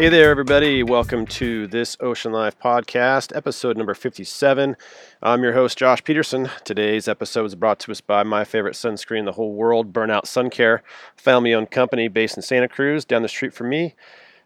Hey there, everybody. Welcome to this Ocean Life podcast, episode number 57. I'm your host, Josh Peterson. Today's episode is brought to us by my favorite sunscreen in the whole world, Burnout Sun Care, family owned company based in Santa Cruz, down the street from me,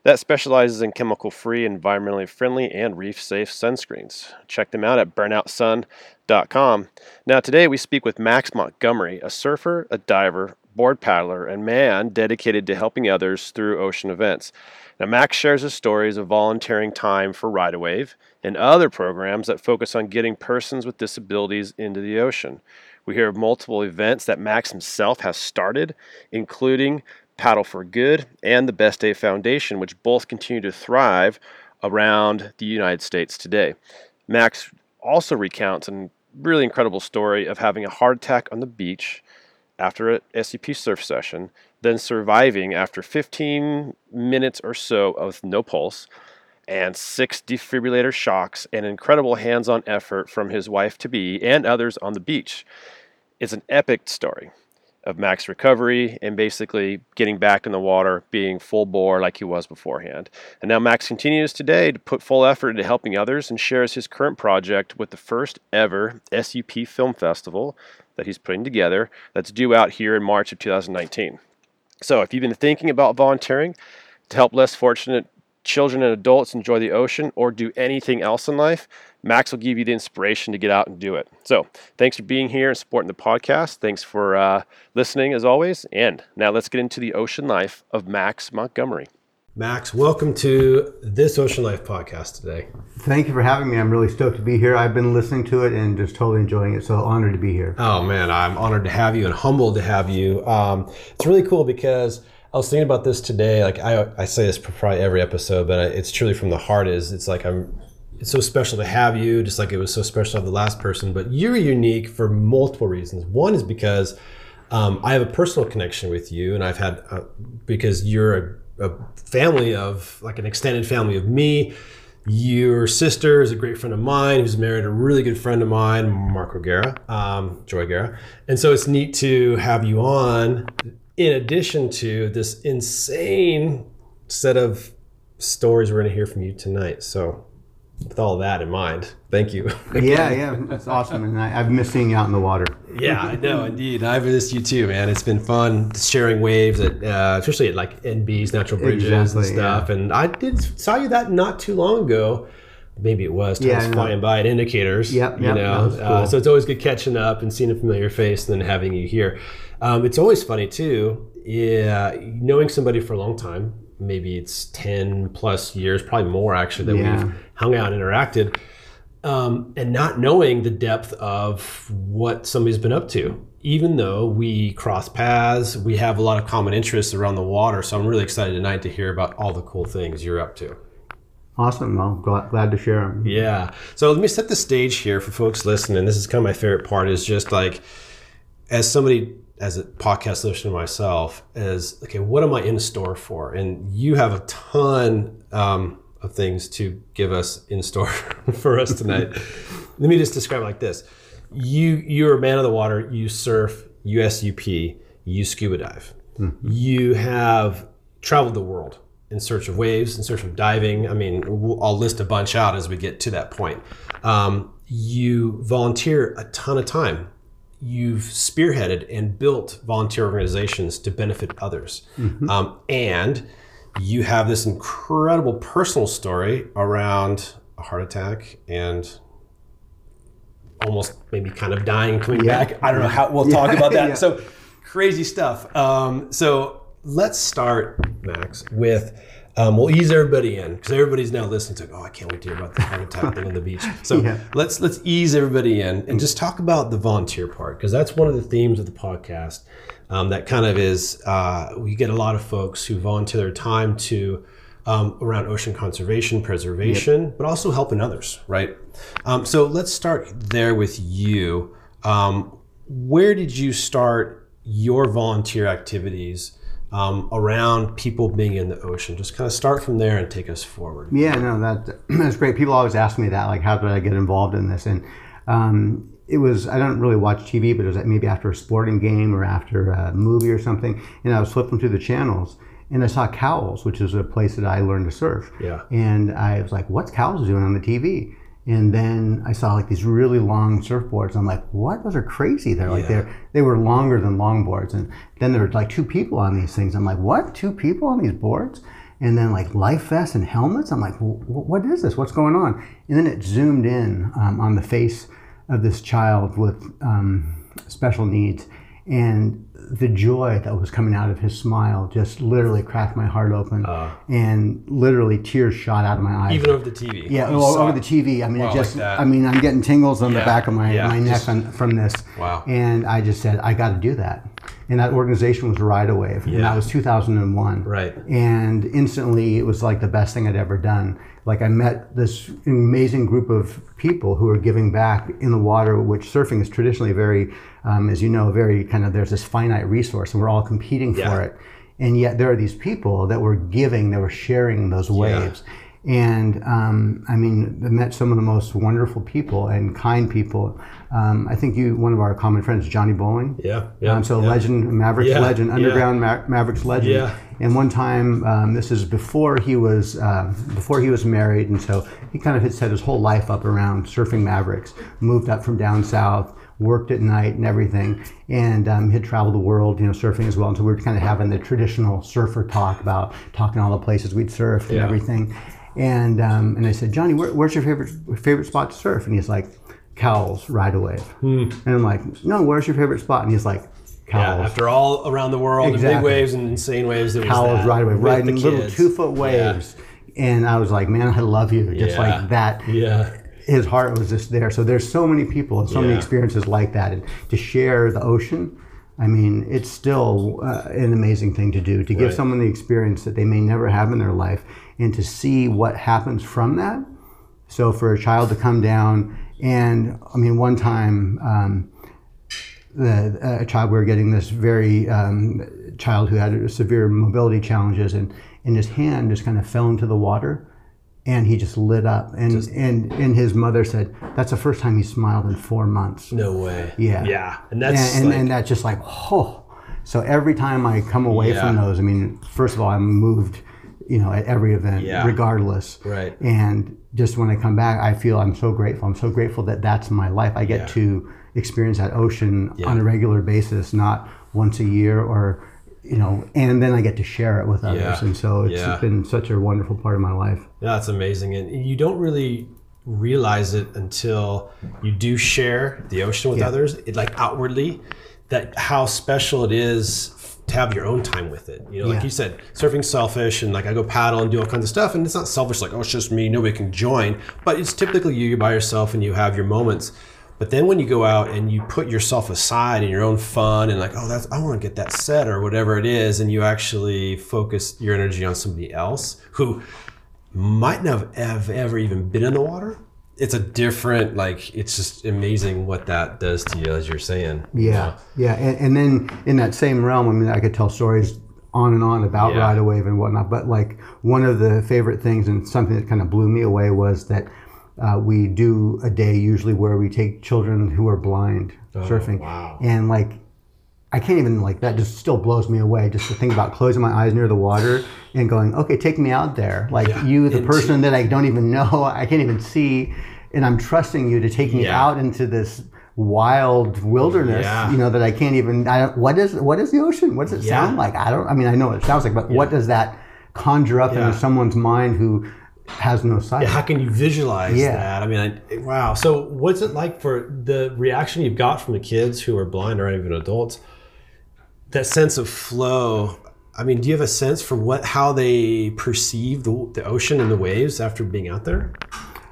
that specializes in chemical free, environmentally friendly, and reef safe sunscreens. Check them out at burnoutsun.com. Now, today we speak with Max Montgomery, a surfer, a diver, board paddler, and man dedicated to helping others through ocean events. Now, Max shares his stories of volunteering time for Ride a Wave and other programs that focus on getting persons with disabilities into the ocean. We hear of multiple events that Max himself has started, including Paddle for Good and the Best Day Foundation, which both continue to thrive around the United States today. Max also recounts a really incredible story of having a heart attack on the beach after a SUP surf session then surviving after 15 minutes or so of no pulse and six defibrillator shocks and incredible hands on effort from his wife to be and others on the beach. It's an epic story of Mac's recovery and basically getting back in the water, being full bore like he was beforehand. And now Max continues today to put full effort into helping others and shares his current project with the first ever SUP Film Festival that he's putting together that's due out here in March of 2019. So, if you've been thinking about volunteering to help less fortunate children and adults enjoy the ocean or do anything else in life, Max will give you the inspiration to get out and do it. So, thanks for being here and supporting the podcast. Thanks for uh, listening as always. And now let's get into the ocean life of Max Montgomery. Max, welcome to this Ocean Life podcast today. Thank you for having me. I'm really stoked to be here. I've been listening to it and just totally enjoying it. So honored to be here. Oh man, I'm honored to have you and humbled to have you. Um, it's really cool because I was thinking about this today. Like I, I say this probably every episode, but it's truly from the heart. Is it's like I'm. It's so special to have you, just like it was so special to have the last person. But you're unique for multiple reasons. One is because um, I have a personal connection with you, and I've had uh, because you're a a family of like an extended family of me. Your sister is a great friend of mine who's married a really good friend of mine, Marco Guerra, um, Joy Guerra. And so it's neat to have you on in addition to this insane set of stories we're going to hear from you tonight. So with all that in mind, thank you. yeah, yeah, that's awesome, and I, have missed seeing you out in the water. yeah, I know, indeed. I've missed you too, man. It's been fun sharing waves at, uh, especially at like NB's Natural Bridges exactly, and stuff. Yeah. And I did saw you that not too long ago. Maybe it was times yeah, flying by at indicators. Yep, you know. Uh, cool. Uh, so it's always good catching up and seeing a familiar face and then having you here. Um, it's always funny too. Yeah, knowing somebody for a long time maybe it's 10 plus years, probably more actually, that yeah. we've hung out and interacted. Um, and not knowing the depth of what somebody's been up to. Even though we cross paths, we have a lot of common interests around the water. So I'm really excited tonight to hear about all the cool things you're up to. Awesome. Well, glad, glad to share them. Yeah. So let me set the stage here for folks listening. This is kind of my favorite part is just like, as somebody as a podcast listener myself is okay what am i in store for? And you have a ton um, of things to give us in store for us tonight. Let me just describe it like this. You you're a man of the water. You surf you sup you scuba dive. Mm-hmm. you have traveled the world in search of waves in search of diving. I mean i'll list a bunch out as we get to that point. Um, you volunteer a ton of time you've spearheaded and built volunteer organizations to benefit others. Mm-hmm. Um, and you have this incredible personal story around a heart attack and almost maybe kind of dying coming yeah. back. I don't know how we'll yeah. talk about that. yeah. So crazy stuff. Um, so let's start, Max, with um, we'll ease everybody in because everybody's now listening to. Oh, I can't wait to hear about the heart attack thing on the beach. So yeah. let's let's ease everybody in and just talk about the volunteer part because that's one of the themes of the podcast. Um, that kind of is uh, we get a lot of folks who volunteer their time to um, around ocean conservation, preservation, yep. but also helping others, right? Um, so let's start there with you. Um, where did you start your volunteer activities? Um, around people being in the ocean. Just kind of start from there and take us forward. Yeah, no, that that's great. People always ask me that, like, how did I get involved in this? And um, it was I don't really watch TV, but it was maybe after a sporting game or after a movie or something, and I was flipping through the channels, and I saw Cowell's, which is a place that I learned to surf. Yeah. And I was like, what's Cowell's doing on the TV? And then I saw like these really long surfboards. I'm like, what? Those are crazy. They're like Yeah. they're they were longer than longboards. And then there were like two people on these things. I'm like, what? Two people on these boards? And then like life vests and helmets. I'm like, "Wh- wh- what is this? What's going on? And then it zoomed in um, on the face of this child with um, special needs, and the joy that was coming out of his smile just literally cracked my heart open, uh. and literally tears shot out of my eyes. Even over the TV. Yeah, You well, over it. the TV. I mean, Wow, it just. like. I mean, I'm getting tingles on the back of my, yeah, my neck just- on, from this. Wow. And I just said, I got to do that. And that organization was Ride Wave, and Yeah. that was 2001. Right. And instantly, it was like the best thing I'd ever done. Like I met this amazing group of people who are giving back in the water, which surfing is traditionally very, um, as you know, very kind of there's this finite resource, and we're all competing Yeah. for it. And yet there are these people that were giving, that were sharing those waves. And um, I mean, I met some of the most wonderful people and kind people. Um, I think you, one of our common friends, Johnny Bowling. Yeah, yeah, Um, so yeah. legend, Mavericks Yeah, legend, yeah. underground Ma- Mavericks legend. Yeah. And one time, um, this is before he was uh, before he was married, and so he kind of had set his whole life up around surfing Mavericks. Moved up from down south, worked at night and everything, and um, had traveled the world, you know, surfing as well. And so we were kind of having the traditional surfer talk about talking all the places we'd surfed and everything. And um, and I said, Johnny, where, where's your favorite favorite spot to surf? And he's like, Cowell's, Ride Away. Wave. And I'm like, No, where's your favorite spot? And he's like, Hmm. Yeah, after all around the world, and big waves and insane waves, there was Cowles that right away, riding the little two foot waves. And I was like, man, I love you. Just Yeah. like that. Yeah. His heart was just there. So there's so many people and so many experiences like that. And to share the ocean, I mean, it's still uh, an amazing thing to do. To give Right. someone the experience that they may never have in their life and to see what happens from that. So for a child to come down and, I mean, one time, um, the, uh, a child we were getting this very um, child who had severe mobility challenges and, and his hand just kind of fell into the water and he just lit up and, and and his mother said that's the first time he smiled in four months No way. Yeah. Yeah. And that's and, and, like, and that's just like oh so every time i come away from those i mean first of all i'm moved you know at every event Yeah. regardless Right. and just when i come back i feel i'm so grateful i'm so grateful that that's my life i get Yeah. to experience that ocean Yeah. on a regular basis not once a year or you know and then i get to share it with others and so it's been such a wonderful part of my life Yeah, That's amazing. And you don't really realize it until you do share the ocean with others, it, like outwardly, that how special it is to have your own time with it. You know, like Yeah. you said, surfing's selfish and like I go paddle and do all kinds of stuff. And it's not selfish, like, oh, it's just me, nobody can join. But it's typically you, you're by yourself and you have your moments. But then when you go out and you put yourself aside in your own fun and like, oh, that's I want to get that set or whatever it is, and you actually focus your energy on somebody else who might not have ever even been in the water. It's a different, like, it's just amazing what that does to you, as you're saying. you Yeah, know? yeah, and, and then in that same realm, I mean, I could tell stories on and on about Yeah. Ride a Wave and whatnot. But like one of the favorite things and something that kind of blew me away was that uh, we do a day usually where we take children who are blind surfing, Oh, wow. and like I can't even like that. Just still blows me away just to think about closing my eyes near the water and going, okay, take me out there. Like Yeah. you, the person that I don't even know, I can't even see, and I'm trusting you to take me Yeah. out into this wild wilderness. Yeah. You know that I can't even. I don't, what is what is the ocean? What does it Yeah. sound like? I don't. I mean, I know what it sounds like, but what does that conjure up Yeah. into someone's mind who has no sight? How can you visualize Yeah. that? I mean, I, wow. So, what's it like for the reaction you've got from the kids who are blind or even adults? That sense of flow. I mean, do you have a sense for what how they perceive the, the ocean and the waves after being out there?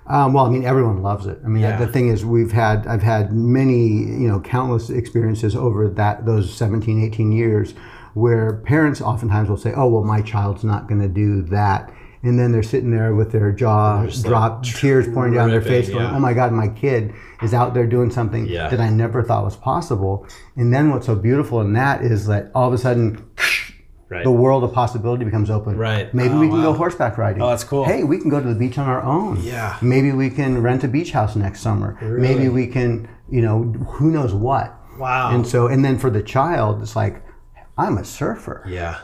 Um, well, I mean, everyone loves it. I mean, Yeah. the thing is, we've had, I've had many, you know, countless experiences over that those 17, 18 years where parents oftentimes will say, oh, well, my child's not going to do that. And then they're sitting there with their jaw just, like, dropped, tears pouring down their face, going, yeah. oh my God, my kid is out there doing something Yeah. that I never thought was possible. And then what's so beautiful in that is that all of a sudden, Right. the world of possibility becomes open. Right. Maybe Oh, we can wow. go horseback riding. Oh, that's cool. Hey, we can go to the beach on our own. Yeah. Maybe we can rent a beach house next summer. Maybe we can, you know, who knows what. Wow. And so, and then for the child, it's like, I'm a surfer. yeah.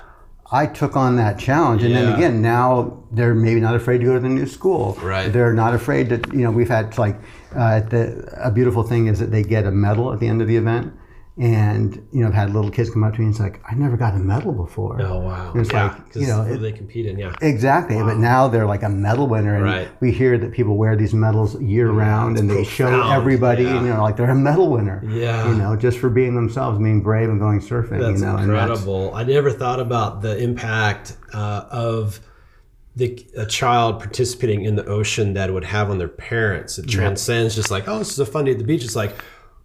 I took on that challenge, and then again, now they're maybe not afraid to go to the new school. Right. They're not afraid to, you know, we've had like uh, the a beautiful thing is that they get a medal at the end of the event, and you know, I've had little kids come up to me and it's like, I never got a medal before. Oh wow. It's yeah, like, you know, who it- they compete in. Yeah. Exactly, but now they're like a medal winner, and Right. we hear that people wear these medals year round, and they show everybody, yeah. you know, like they're a medal winner. Yeah. you know, just for being themselves, being brave and going surfing. That's you know, and that's- incredible. I never thought about the impact uh, of the a child participating in the ocean that it would have on their parents. It transcends just like, oh, this is a fun day at the beach. It's like,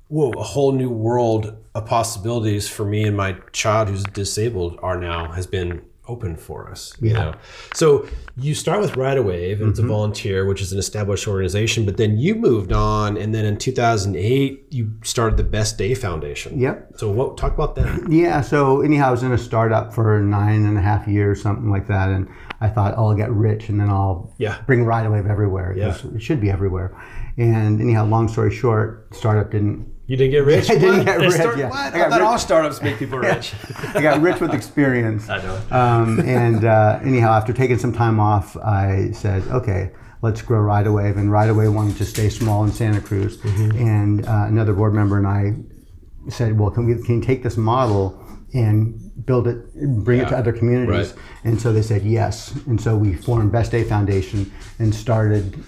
whoa, a whole new world of possibilities for me and my child who's disabled are now has been open for us. You know, so you start with Ride a Wave, and it's Mm-hmm. a volunteer, which is an established organization. But then you moved on, and then in 2008, you started the Best Day Foundation. Yep. So what? Talk about that. Yeah. So anyhow, I was in a startup for nine and a half years, something like that, and I thought, oh, I'll get rich, and then I'll Yeah. bring Ride Wave everywhere. Yeah. It should be everywhere. And anyhow, long story short, startup didn't. You didn't get rich. I didn't get rich, start- yeah. What? I I, got rich- all startups make people rich. I got rich with experience. I know. Um, and uh, anyhow, after taking some time off, I said, okay, let's grow Ride a Wave. And Ride a Wave wanted to stay small in Santa Cruz. Mm-hmm. And uh, another board member and I said, well, can we can you take this model and build it, bring it to other communities? Right. And so they said yes. And so we formed Best Day Foundation and started.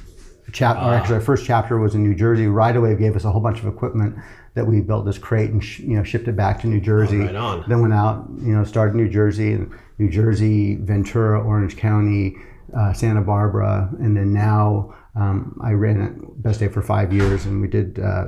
Chap- Ah. or actually, our first chapter was in New Jersey. Ride a Wave gave us a whole bunch of equipment that we built this crate and sh- you know shipped it back to New Jersey. Oh, right on. Then went out, you know, started New Jersey, and New Jersey, Ventura, Orange County, uh, Santa Barbara, and then now um, I ran at Best Day for five years, and we did uh,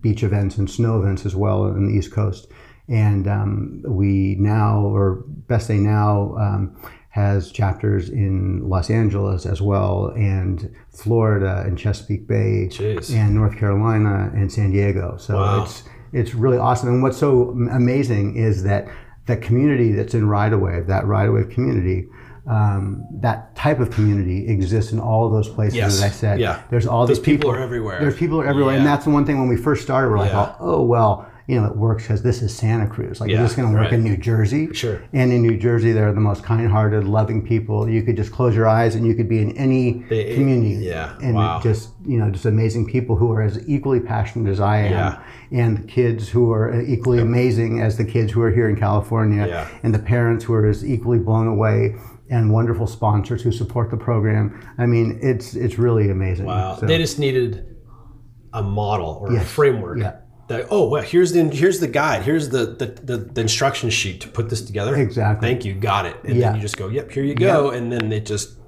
beach events and snow events as well on the East Coast. And um, we now, or Best Day now, um, has chapters in Los Angeles as well, and Florida, and Chesapeake Bay, Jeez. and North Carolina, and San Diego. So Wow. it's it's really awesome. And what's so amazing is that that community that's in Ride a Wave, that Ride a Wave community, um, that type of community exists in all of those places Yes. that I said. Yeah. There's all Those these people are everywhere. There's people are everywhere, and that's the one thing when we first started, we're like, Yeah. oh, well, you know, it works because this is Santa Cruz. Like, Yeah, is this going to work right. in New Jersey? Sure. And in New Jersey, they're the most kind-hearted, loving people. You could just close your eyes and you could be in any They- community. yeah, And wow. just you know, just amazing people who are as equally passionate as I am, Yeah. and kids who are equally amazing as the kids who are here in California, Yeah. and the parents who are as equally blown away. And wonderful sponsors who support the program. I mean, it's it's really amazing. Wow. So- They just needed a model or a framework. Yeah. That, oh, well, here's the here's the guide. Here's the, the, the, the instruction sheet to put this together. Exactly. Thank you. Got it. And Yeah. then you just go, yep, here you go. And then it just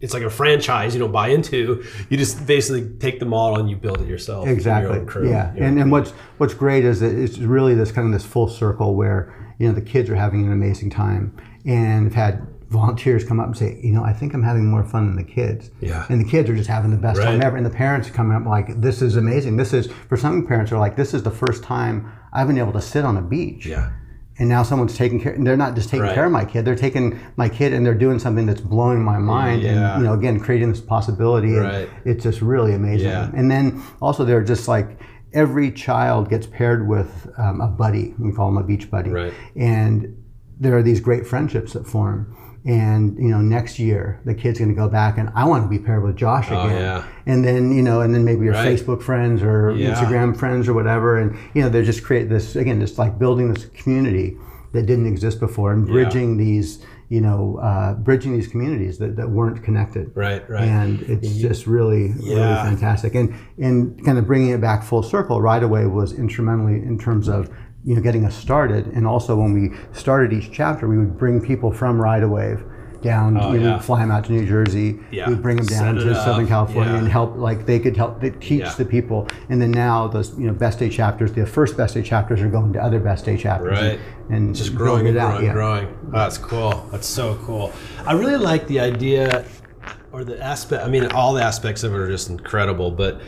it's like a franchise you don't buy into. You just basically take the model and you build it yourself. exactly Your crew. yeah and, and what's what's great is that it's really this kind of this full circle where you know the kids are having an amazing time and have had volunteers come up and say you know i think i'm having more fun than the kids Yeah. and the kids are just having the best time ever and the parents are coming up like this is amazing this is for some parents are like this is the first time i've been able to sit on a beach Yeah. and now someone's taking care and they're not just taking Right. care of my kid they're taking my kid and they're doing something that's blowing my mind Yeah. and you know again creating this possibility and Right. it's just really amazing Yeah. and then also they're just like every child gets paired with um, a buddy we call them a beach buddy Right. and there are these great friendships that form and you know next year the kid's going to go back and i want to be paired with josh again Oh, yeah. and then you know and then maybe your Right. facebook friends or Yeah. instagram friends or whatever and you know they're just create this again just like building this community that didn't exist before and bridging these you know uh, bridging these communities that, that weren't connected Right, right. and it's just really really fantastic and and kind of bringing it back full circle right away was instrumentally in terms of you know getting us started and also when we started each chapter we would bring people from Ride a Wave down Oh, you know, yeah. fly them out to New Jersey Yeah. we'd bring them down Set to Southern up. California Yeah. and help like they could help they teach the people and then now those you know best day chapters the first best day chapters are going to other best day chapters Right. and, and just growing and it out growing, yeah. growing. Oh, that's cool. That's so cool. I really like the idea or the aspect. I mean, all the aspects of it are just incredible, but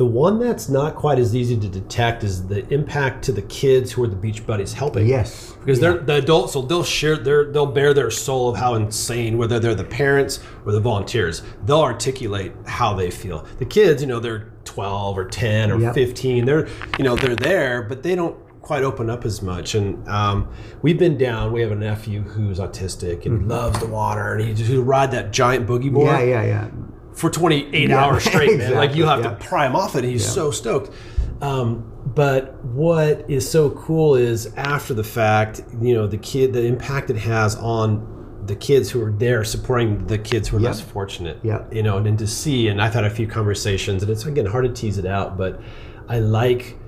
the one that's not quite as easy to detect is the impact to the kids who are the beach buddies helping. yes Because they're the adults, so they'll share their, they'll bear their soul of how insane, whether they're the parents or the volunteers, they'll articulate how they feel. The kids, you know, they're 12 or 10 or Yep. 15, they're, you know, they're there, but they don't quite open up as much. And um, we've been down. We have a nephew who's autistic and he loves the water, and he just he'll ride that giant boogie board Mm-hmm. Yeah, yeah, yeah. For 28 Yeah, hours straight, man. Like you have exactly, to pry him off it. And he's so stoked. Um, but what is so cool is after the fact, you know, the kid, the impact it has on the kids who are there supporting the kids who are less fortunate. Yeah. You know, and, and to see, and I've had a few conversations, and it's again hard to tease it out, but I like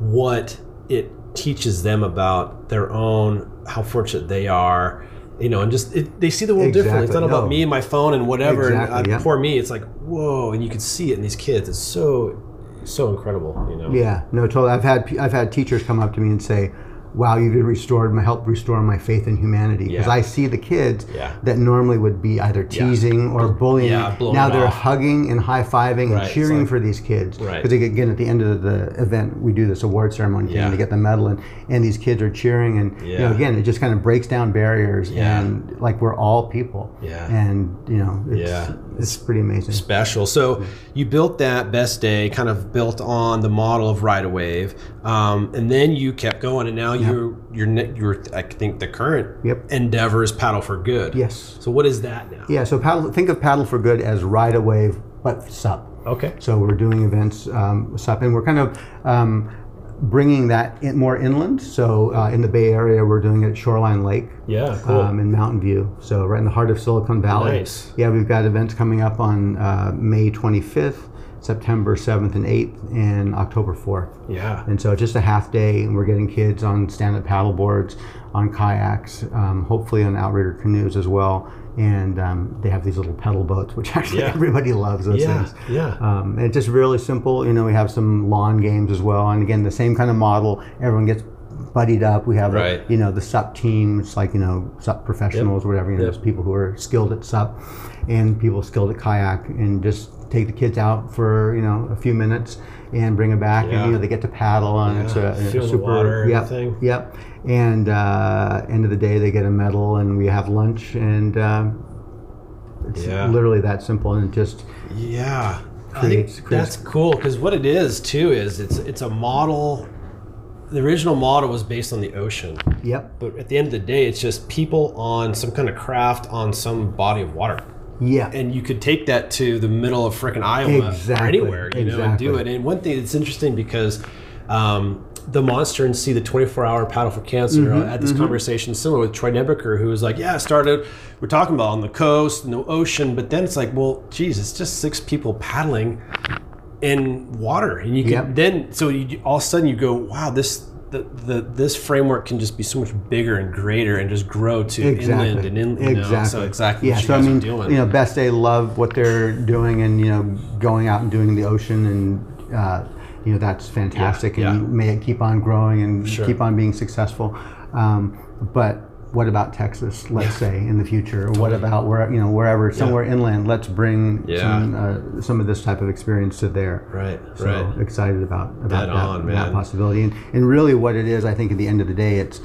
what it teaches them about their own, how fortunate they are. You know, and just it, they see the world differently. It's not Exactly. about me and my phone and whatever. and, Exactly, uh, yeah. Poor me. It's like whoa, and you can see it in these kids. It's so, so incredible. You know. Yeah, no, totally. I've had I've had teachers come up to me and say, "Wow, you did restored my help restore my faith in humanity." Because Yeah. I see the kids Yeah. that normally would be either teasing or bullying. Yeah, now they're off. hugging and high fiving Right, and cheering like- for these kids. Right. Because again, at the end of the event, we do this award ceremony thing Yeah. to get the medal, and and these kids are cheering, and you know, again, it just kind of breaks down barriers, Yeah. and like we're all people. Yeah. And you know, it's, Yeah. It's pretty amazing. special. So you built that best day, kind of built on the model of Ride a Wave, um, and then you kept going, and now you're you're you're I think the current Yep. endeavor is Paddle for Good. Yes. So what is that now? Yeah. So paddle, think of paddle for good as ride a wave, but sup. Okay. So we're doing events um, SUP, and we're kind of um, bringing that in, more inland. So uh, in the Bay Area, we're doing it at Shoreline Lake. Yeah. Cool. Um, in Mountain View, so right in the heart of Silicon Valley. Nice. Yeah, we've got events coming up on uh, May 25th, September 7th and 8th, and October 4th. yeah. And so just a half day, and we're getting kids on stand-up paddle boards, on kayaks, um, hopefully on outrigger canoes as well. And um, they have these little pedal boats, which actually Yeah. everybody loves those Yeah. things. Yeah. Um, and it's just really simple. You know, we have some lawn games as well, and again, the same kind of model. Everyone gets buddied up. We have, a- you know, the SUP team. It's like you know, SUP professionals, whatever. You know, Yep. people who are skilled at SUP, and people skilled at kayak, and just take the kids out for you know a few minutes and bring them back, Yeah. and you know they get to paddle, and it's a, a the super water and yep. Yep. And uh, end of the day, they get a medal, and we have lunch, and uh, it's Yeah. literally that simple, and it just Yeah. I Creates- think creates- that's cool because what it is too is it's it's a model. The original model was based on the ocean, yep, but at the end of the day, it's just people on some kind of craft on some body of water. Yeah, and you could take that to the middle of frickin' Iowa Exactly, or anywhere, you know, and do it. And one thing that's interesting because um, the Monster and See the 24 Hour Paddle for Cancer Mm-hmm, uh, had this conversation similar with Troy Nebeker, who was like, "Yeah, it started. We're talking about on the coast, no ocean, but then it's like, well, geez, it's just six people paddling in water, and you can Yep. then so you all of a sudden you go, wow, this." The, the, this framework can just be so much bigger and greater and just grow to exactly, inland and in, you know, exactly. so exactly Yeah, so I mean, doing. you know, Best Day love what they're doing, and you know, going out and doing the ocean, and uh, you know, that's fantastic, Yeah, and yeah. may it keep on growing and Sure. keep on being successful. Um, but what about Texas? Let's say in the future. What about where you know wherever somewhere inland? Let's bring Yeah. some uh, some of this type of experience to there. Right, So right. excited about about that, on, that possibility, and and really what it is, I think at the end of the day, it's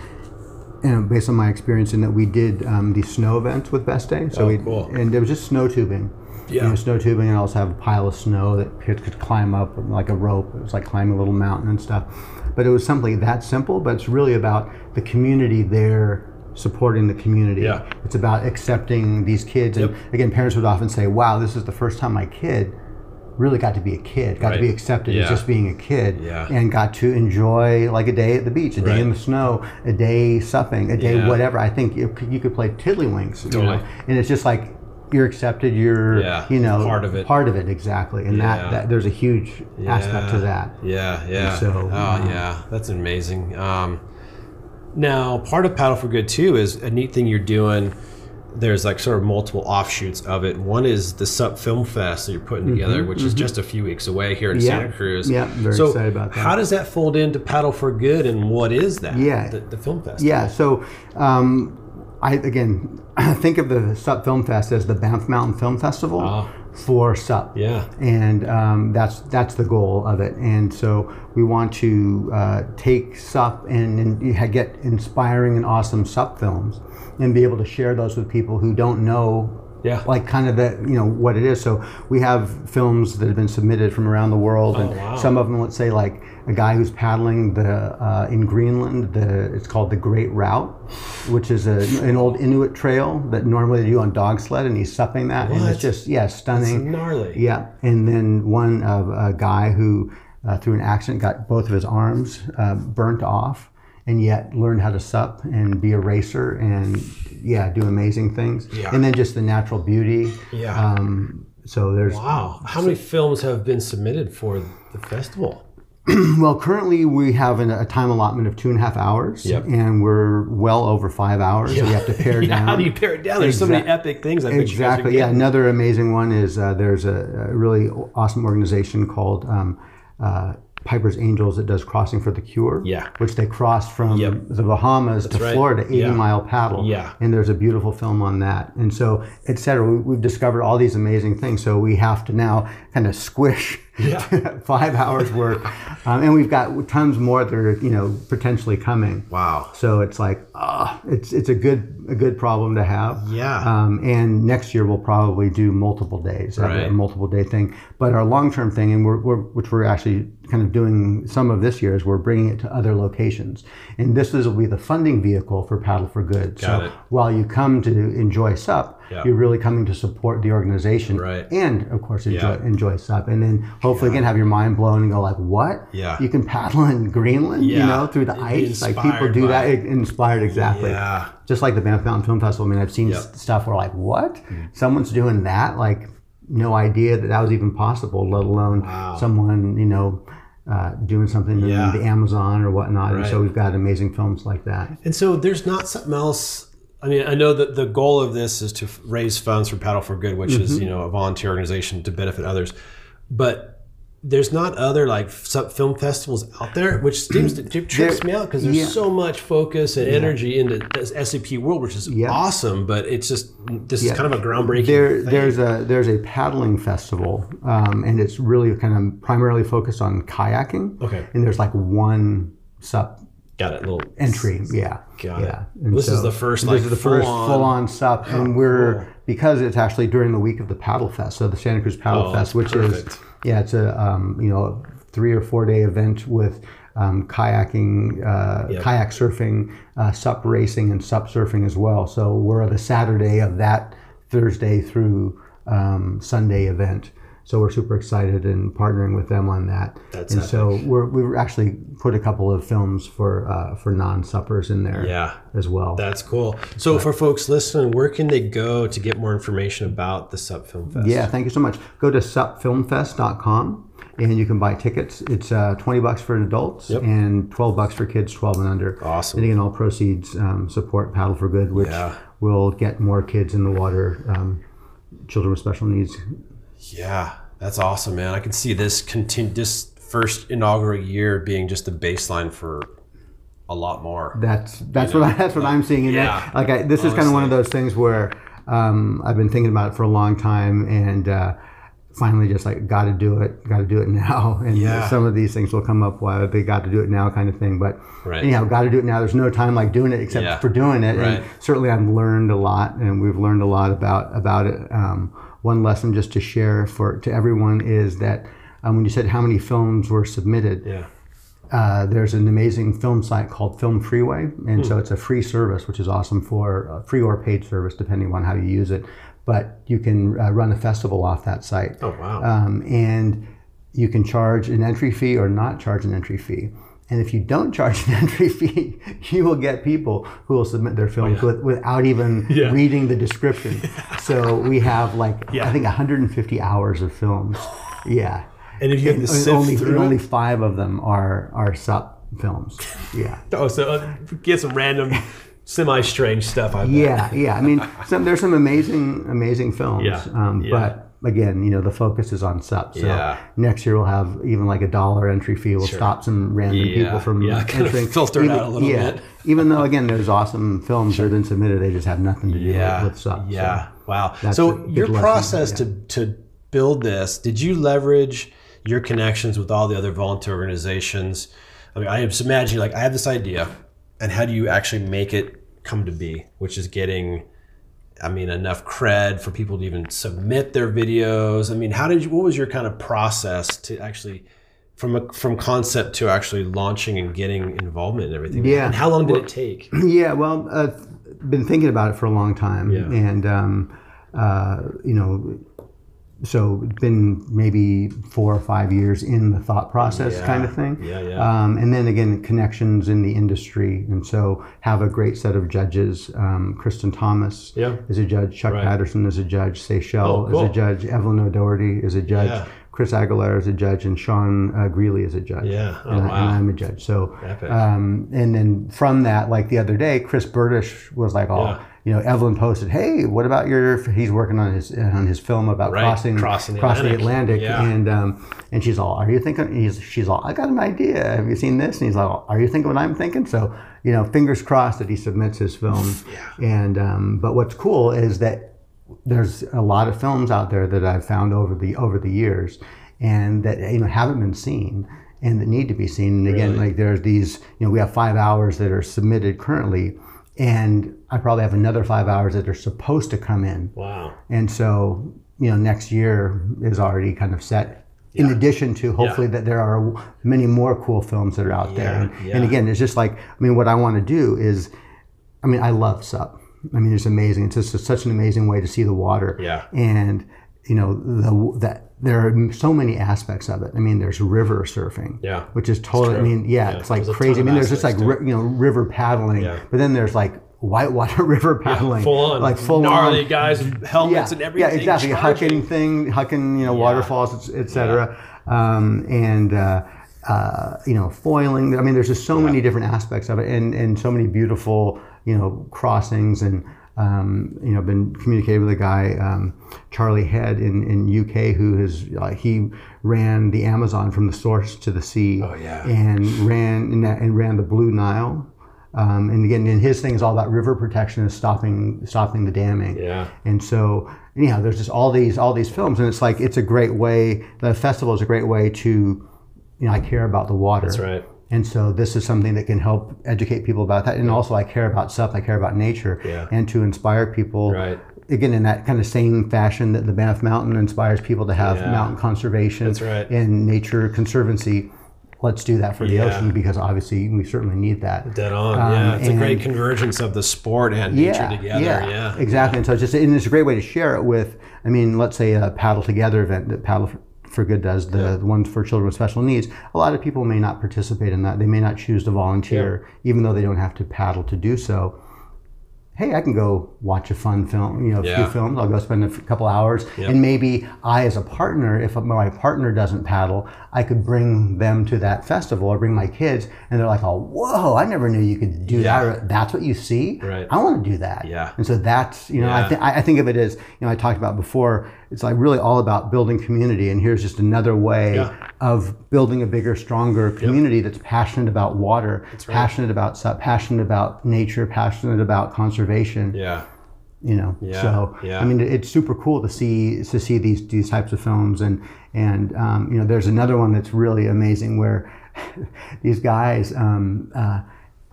you know, based on my experience in that we did um, the snow events with Best Day. So Oh, we cool. and there was just snow tubing. Yeah. You know, snow tubing and also have a pile of snow that kids could climb up like a rope. It was like climbing a little mountain and stuff. But it was something that simple, but it's really about the community there supporting the community. Yeah. It's about accepting these kids. And Yep. again, parents would often say, wow, this is the first time my kid really got to be a kid, got Right. to be accepted Yeah. as just being a kid, Yeah. and got to enjoy like a day at the beach, a day in the snow, a day supping, a day Yeah. whatever. I think you could, you could play tiddlywinks, you know, and it's just like you're accepted, you're you know part of it. part of it exactly, and that, that there's a huge aspect to that. Yeah, yeah. So, oh, um, yeah, that's amazing. Um, now, part of Paddle for Good too is a neat thing you're doing. There's like sort of multiple offshoots of it. One is the Sup Film Fest that you're putting together, which is just a few weeks away here in Mm-hmm, Yeah. Santa Cruz. Yeah, very so excited about that. How does that fold into Paddle for Good, and what is that? Yeah. the, the film fest. Yeah. So, um, I again think of the SUP Film Fest as the Banff Mountain Film Festival Ah. For SUP. Yeah. And um, that's that's the goal of it. And so we want to uh, take SUP and, and get inspiring and awesome SUP films, and be able to share those with people who don't know Yeah. like kind of the you know what it is. So we have films that have been submitted from around the world, and Oh, wow. some of them, let's say, like a guy who's paddling the uh, in Greenland. The it's called the Great Route, which is a, an old Inuit trail that normally they do on dog sled, and he's supping that, and What? it's just yeah, stunning. gnarly. Yeah, and then one of a guy who, uh, through an accident, got both of his arms uh, burnt off, and yet learn how to sup and be a racer, and yeah, do amazing things. Yeah. And then just the natural beauty. Yeah. Um, so there's Wow. How many films have been submitted for the festival? well, currently we have an, a time allotment of two and a half hours, Yep. and we're well over five hours. So we have to pare yeah, down. How do you pare it down? There's so many epic things. I bet you guys are Exactly. Yeah. Another amazing one is uh, there's a, a really awesome organization called um, uh, Piper's Angels that does Crossing for the Cure. Yeah. Which they crossed from Yep. the Bahamas to right. Florida, 80 Yeah. mile paddle. Yeah. And there's a beautiful film on that. And so, et cetera. We, we've discovered all these amazing things. So we have to now kind of squish Yeah. five hours work. Um, and we've got tons more that are, you know, potentially coming. Wow. So it's like, ah, it's it's a good a good problem to have. Yeah. Um, and next year we'll probably do multiple days, Right. a multiple day thing. But our long term thing, and we're, we're which we're actually kind of doing some of this year, is we're bringing it to other locations. And this is will be the funding vehicle for Paddle for Good. Got so it. while you come to enjoy SUP, Yeah. you're really coming to support the organization, Right. and of course enjoy Yeah. enjoy SUP, and then hopefully again have your mind blown and go like, what? Yeah. You can paddle in Greenland, you know, through the ice. Like people do that. it. Inspired exactly Yeah. just like the Banff Mountain Film Festival. I mean, I've seen Yep. stuff where like, what? Someone's doing that? Like, no idea that that was even possible. Let alone Wow. someone, you know, uh, doing something Yeah. in the Amazon or whatnot. And so we've got amazing films like that. And so there's not something else. I mean, I know that the goal of this is to raise funds for Paddle for Good, which Mm-hmm. is you know a volunteer organization to benefit others, but there's not other like sup film festivals out there, which seems to trips me out because there's yeah. so much focus and energy into this SUP world, which is Yeah. awesome. But it's just this Yeah. is kind of a groundbreaking. There, thing. there's a there's a paddling festival, um, and it's really kind of primarily focused on kayaking. Okay. And there's like one sup got it. Little entry. Yeah. Got yeah. it. And This is the first, this is the first full-on- full on sup, and we're cool. because it's actually during the week of the Paddle Fest, so the Santa Cruz Paddle Oh, Fest, which perfect. is yeah, it's a um, you know three or four day event with um, kayaking, uh, Yep. kayak surfing, uh, sup racing, and sup surfing as well. So we're the Saturday of that Thursday through um, Sunday event. So we're super excited and partnering with them on that. That's and so we're, we've actually put a couple of films for uh, for non suppers in there Yeah. as well. That's cool. So for folks listening, where can they go to get more information about the SUP Film Fest? yeah, thank you so much. Go to supfilmfest.com and you can buy tickets. It's uh, 20 bucks for adults Yep. and 12 bucks for kids 12 and under. Awesome. And again, all proceeds um, support Paddle for Good, which Yeah. will get more kids in the water, um, children with special needs. Yeah, that's awesome, man. I can see this continue this first inaugural year being just the baseline for a lot more. That's that's what I, that's what I'm seeing. Yeah. like I, this is kind of one of those things where um, I've been thinking about it for a long time, and uh, finally just like got to do it, got to do it now. And Yeah. some of these things will come up why they got to do it now, kind of thing. But Right. anyhow, got to do it now. There's no time like doing it except Yeah. for doing it. Right. And certainly, I've learned a lot, and we've learned a lot about about it. Um, one lesson just to share for to everyone is that um, when you said how many films were submitted, Yeah. uh, there's an amazing film site called Film Freeway, and so it's a free service, which is awesome for uh, free or paid service, depending on how you use it. But you can uh, run a festival off that site, Oh wow. um, and you can charge an entry fee or not charge an entry fee. And if you don't charge an entry fee, you will get people who will submit their films with, without even Oh, Yeah. reading the description. so we have like Yeah. I think 150 hours of films. Yeah. and if you have to only, only five of them are are sup films. Yeah, oh, so uh, get some random, semi-strange stuff. I bet. yeah, yeah. I mean, some, there's some amazing, amazing films. Yeah, Um, yeah. But again, you know, the focus is on sup. So Yeah. next year we'll have even like a dollar entry fee. We'll stop some random Yeah, people from yeah, kind of entering. filter even, out a little yeah, bit. even though again, there's awesome films that have been submitted. They just have nothing to do Yeah. with, with sup. so. Yeah. Wow. So your lesson, process to to build this, did you leverage your connections with all the other volunteer organizations? I mean, I just imagine like I have this idea, and how do you actually make it come to be? Which is getting I mean, enough cred for people to even submit their videos. I mean, how did you? What was your kind of process to actually? From a, from concept to actually launching and getting involvement and everything. Yeah. And how long did it take? Yeah, well, I've been thinking about it for a long time, Yeah. and um, uh, you know, so it's been maybe four or five years in the thought process, Yeah. kind of thing. Yeah, yeah. Um, and then again, connections in the industry, and so have a great set of judges. Um, Kristen Thomas Yeah. is a judge. Chuck Right. Patterson is a judge. Seychelles Oh, cool. is a judge. Evelyn O'Doherty is a judge. Yeah. Chris Aguilar is a judge, and Sean uh, Greeley is a judge. Yeah. Oh, and, I, wow. and I'm a judge. So, um, and then from that, like the other day, Chris Bertish was like, "Oh, Yeah. You know, Evelyn posted, hey, what about your?" He's working on his on his film about Right, crossing crossing the crossing the Atlantic. Atlantic, Yeah. and um, and she's all, "Are you thinking?" He's she's all, "I got an idea. Have you seen this?" And he's like, "Are you thinking what I'm thinking?" So, you know, fingers crossed that he submits his film. yeah. And um, but what's cool is that there's a lot of films out there that I've found over the over the years, and that you know haven't been seen and that need to be seen. And again, Really? like there's these, you know, we have five hours that are submitted currently, and I probably have another five hours that are supposed to come in. Wow. And so, you know, next year is already kind of set. In addition to hopefully that there are many more cool films that are out there. Yeah, And, yeah. and again, it's just like, I mean, what I want to do is, I mean, I love SUP. I mean, it's amazing. It's just such an amazing way to see the water. Yeah. And, you know, the, that there are so many aspects of it. I mean, there's river surfing. Yeah. Which is totally, I mean, yeah, Yeah, it's like crazy. I mean, there's just like, ri- you know, river paddling. Yeah. But then there's like whitewater river paddling. Full on. Like full gnarly on guys with helmets and everything. yeah, exactly. Hucking thing, hucking, you know, waterfalls, etc. Um, and uh, uh, you know, foiling. I mean, there's just so many different aspects of it, and and so many beautiful, you know, crossings and. Um, you know, been communicating with a guy, um, Charlie Head in, in UK, who has uh, he ran the Amazon from the source to the sea, Oh, yeah. and ran and, and ran the Blue Nile. Um, and again, and his thing is all about river protection and stopping stopping the damming. Yeah. And so, anyhow, there's just all these all these films, and it's like it's a great way. The festival is a great way to, you know, I care about the water. That's right. And so this is something that can help educate people about that, and also I care about stuff. I care about nature, Yeah. and to inspire people. Right. Again, in that kind of same fashion that the Banff Mountain inspires people to have Yeah. mountain conservation That's right. and nature conservancy. Let's do that for the Yeah. ocean because obviously we certainly need that. Dead on. Um, yeah. It's a great convergence of the sport and nature together. Yeah. exactly. And so it's just and it's a great way to share it with. I mean, let's say a paddle together event that paddle for, for good does the, the ones for children with special needs. A lot of people may not participate in that. They may not choose to volunteer, even though they don't have to paddle to do so. Hey, I can go watch a fun film, you know, a Yeah. few films. I'll go spend a couple hours, and maybe I, as a partner, if my partner doesn't paddle, I could bring them to that festival or bring my kids, and they're like, "Oh, whoa! I never knew you could do Yeah. that. That's what you see. Right. I want to do that. Yeah. And so that's you know I, th- I think of it as you know I talked about before. It's like really all about building community, and here's just another way Yeah. of building a bigger, stronger community that's passionate about water, passionate about passionate about nature, passionate about conservation. Yeah. You know. Yeah, So yeah. I mean, it's super cool to see to see these these types of films, and and um, you know, there's another one that's really amazing where these guys, um, uh,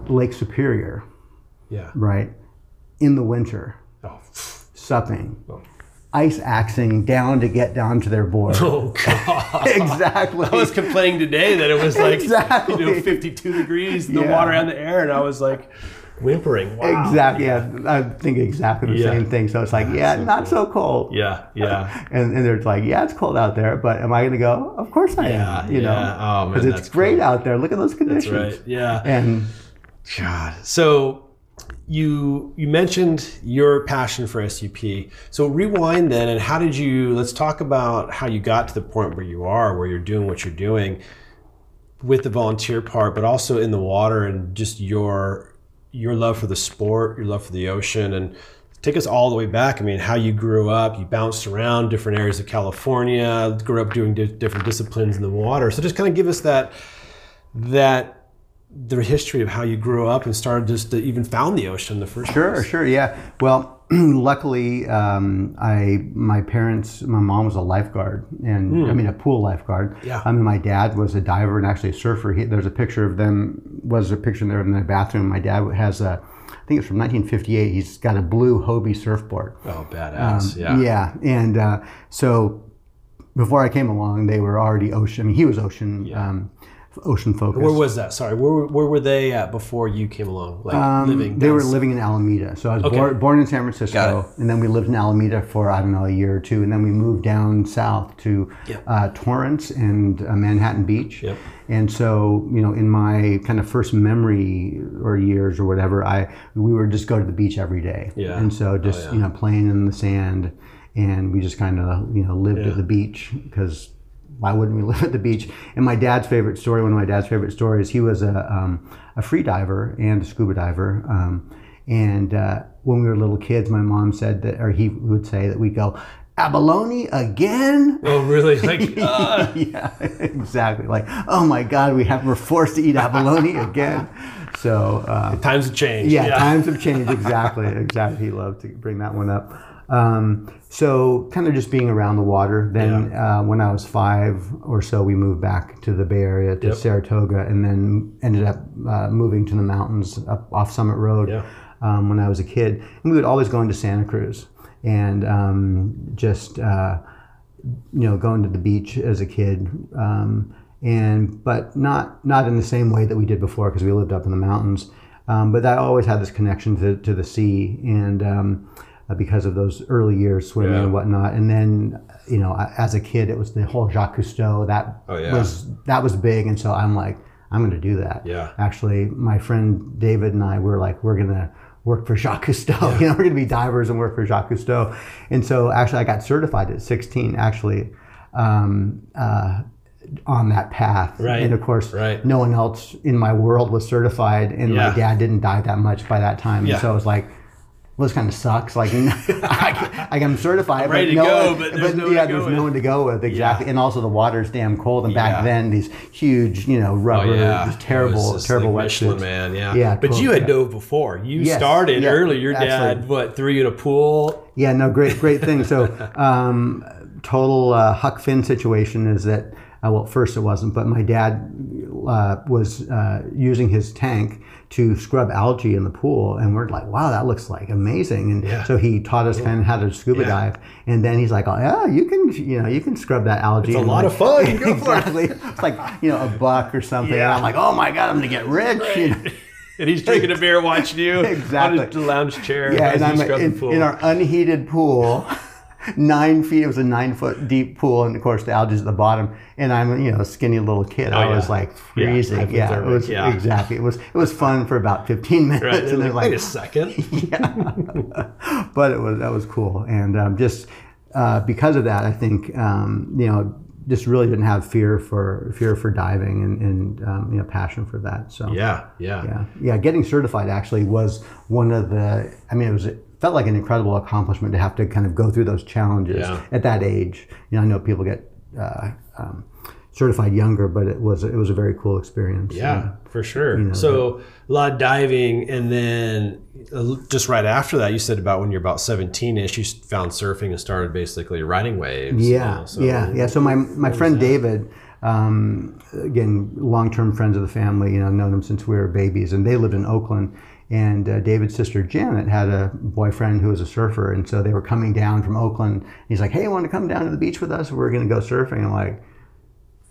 Lake Superior, Yeah. right, in the winter Oh. supping, ice axing down to get down to their board. Oh God. exactly. I was complaining today that it was like Exactly. you know 52 degrees, the Yeah. water and the air, and I was like whimpering. Wow. Exactly. Yeah, I think exactly the Yeah. same thing. So it's like, yeah, not so cold. Yeah. Yeah. And, and they're like, yeah, it's cold out there, but am I going to go? Of course I Yeah, am. You yeah. know, Oh, because it's great cool. out there. Look at those That's conditions. right. Yeah. And God. So you you mentioned your passion for SUP. So rewind then, and how did you? Let's talk about how you got to the point where you are, where you're doing what you're doing, with the volunteer part, but also in the water and just your your love for the sport, your love for the ocean, and take us all the way back. I mean, how you grew up, you bounced around different areas of California, grew up doing di- different disciplines in the water. So just kind of give us that that the history of how you grew up and started just to even found the ocean in the first Sure, place. sure, yeah. Well, luckily, um, I my parents, my mom was a lifeguard, and I mean a pool lifeguard. Yeah. I mean my dad was a diver and actually a surfer. He, there's a picture of them. Was a picture there in the bathroom. My dad has a. I think it's from 1958. He's got a blue Hobie surfboard. Oh, badass. yeah. Um, Yeah, and uh, so before I came along, they were already ocean. I mean, he was ocean, um, ocean focused. Where was that? Sorry, where, where were they at before you came along? Like living? Um, they were down- living in Alameda. So I was born, born in San Francisco, and then we lived in Alameda for I don't know a year or two, and then we moved down south to Yep. uh, Torrance and uh, Manhattan Beach. Yep. And so you know, in my kind of first memory or years or whatever, I we would just go to the beach every day. Yeah. Oh, And so just you know playing in the sand, and we just kind of you know lived Yeah. at the beach because why wouldn't we live at the beach? And my dad's favorite story, one of my dad's favorite stories, he was a, um, a free diver and a scuba diver. Um, and uh, when we were little kids, my mom said that, or he would say that we go, abalone again? Oh, really? Like, uh, yeah, exactly. Like, oh my God, we have we're forced to eat abalone again. So uh, times have changed. yeah, times have changed. Exactly, exactly. He loved to bring that one up. Um, so, kind of just being around the water. Then, uh, when I was five or so, we moved back to the Bay Area to Yep. Saratoga, and then ended up uh, moving to the mountains up off Summit Road Yeah. um, when I was a kid. And we would always go into Santa Cruz and um, just. Uh, you know, going to the beach as a kid, um, and but not not in the same way that we did before because we lived up in the mountains. Um, but I always had this connection to, to the sea, and um, because of those early years swimming Yeah. and whatnot. And then, you know, as a kid, it was the whole Jacques Cousteau that Oh, yeah. was that was big, and so I'm like, I'm going to do that. Yeah. Actually, my friend David and I were like, we're gonna work for Jacques Cousteau. You know, we're gonna be divers and work for Jacques Cousteau. And so actually, I got certified at 16. Actually. Um, uh, on that path, Right, and of course, right. no one else in my world was certified, and Yeah. my dad didn't dive that much by that time, Yeah. and so I was like, well, this kind of sucks. Like, I, I, am certified, ready but to no go, but there's no one yeah, to go there's with. no one to go with exactly, and also the water's damn cold. And back Yeah. then, these huge, you know, Oh, rubber, yeah. just terrible, just terrible like Michelin man. Yeah. Yeah, But cool, you had yeah. dove before. You Yes, started yeah, early. Your dad, what, threw you in a pool? Yeah, no, great, great thing. So, um, total uh, Huck Finn situation is that, uh, well, first it wasn't, but my dad uh, was uh, using his tank to scrub algae in the pool, and we're like, wow, that looks like amazing. And Yeah. so he taught us kind of how to scuba Yeah. dive, and then he's like, oh yeah, you can, you know, you can scrub that algae. It's a lot like- of fun. It. exactly. It's like you know a buck or something. Yeah. And I'm like, oh my god, I'm gonna get rich. You know? And he's drinking a beer watching you Exactly. on his lounge chair. Yeah, as and I'm in, pool. in our unheated pool, nine feet. It was a nine foot deep pool, and of course the algae's at the bottom. And I'm you know a skinny little kid. I Oh, yeah. was like freezing. Yeah, it was yeah. exactly. It was it was fun for about 15 minutes, Right. and They're like, Wait a second. yeah, but it was that was cool, and um, just uh, because of that, I think um, you know just really didn't have fear for fear for diving and, and um, you know passion for that. So Yeah, yeah. yeah, yeah. Getting certified actually was one of the. I mean, it was felt like an incredible accomplishment to have to kind of go through those challenges Yeah. at that age. You know, I know people get uh, um, certified younger, but it was it was a very cool experience. Yeah, for sure. know, so a lot of diving, and then uh, just right after that, you said about when you're about 17ish, you found surfing and started basically riding waves. Yeah, so- yeah, yeah. So my my friend David, um, again, long term friends of the family. You know, known him since we were babies, and they lived in Oakland. And uh, David's sister Janet had a boyfriend who was a surfer, and so they were coming down from Oakland. He's like, "Hey, you want to come down to the beach with us? We're going to go surfing." I'm like,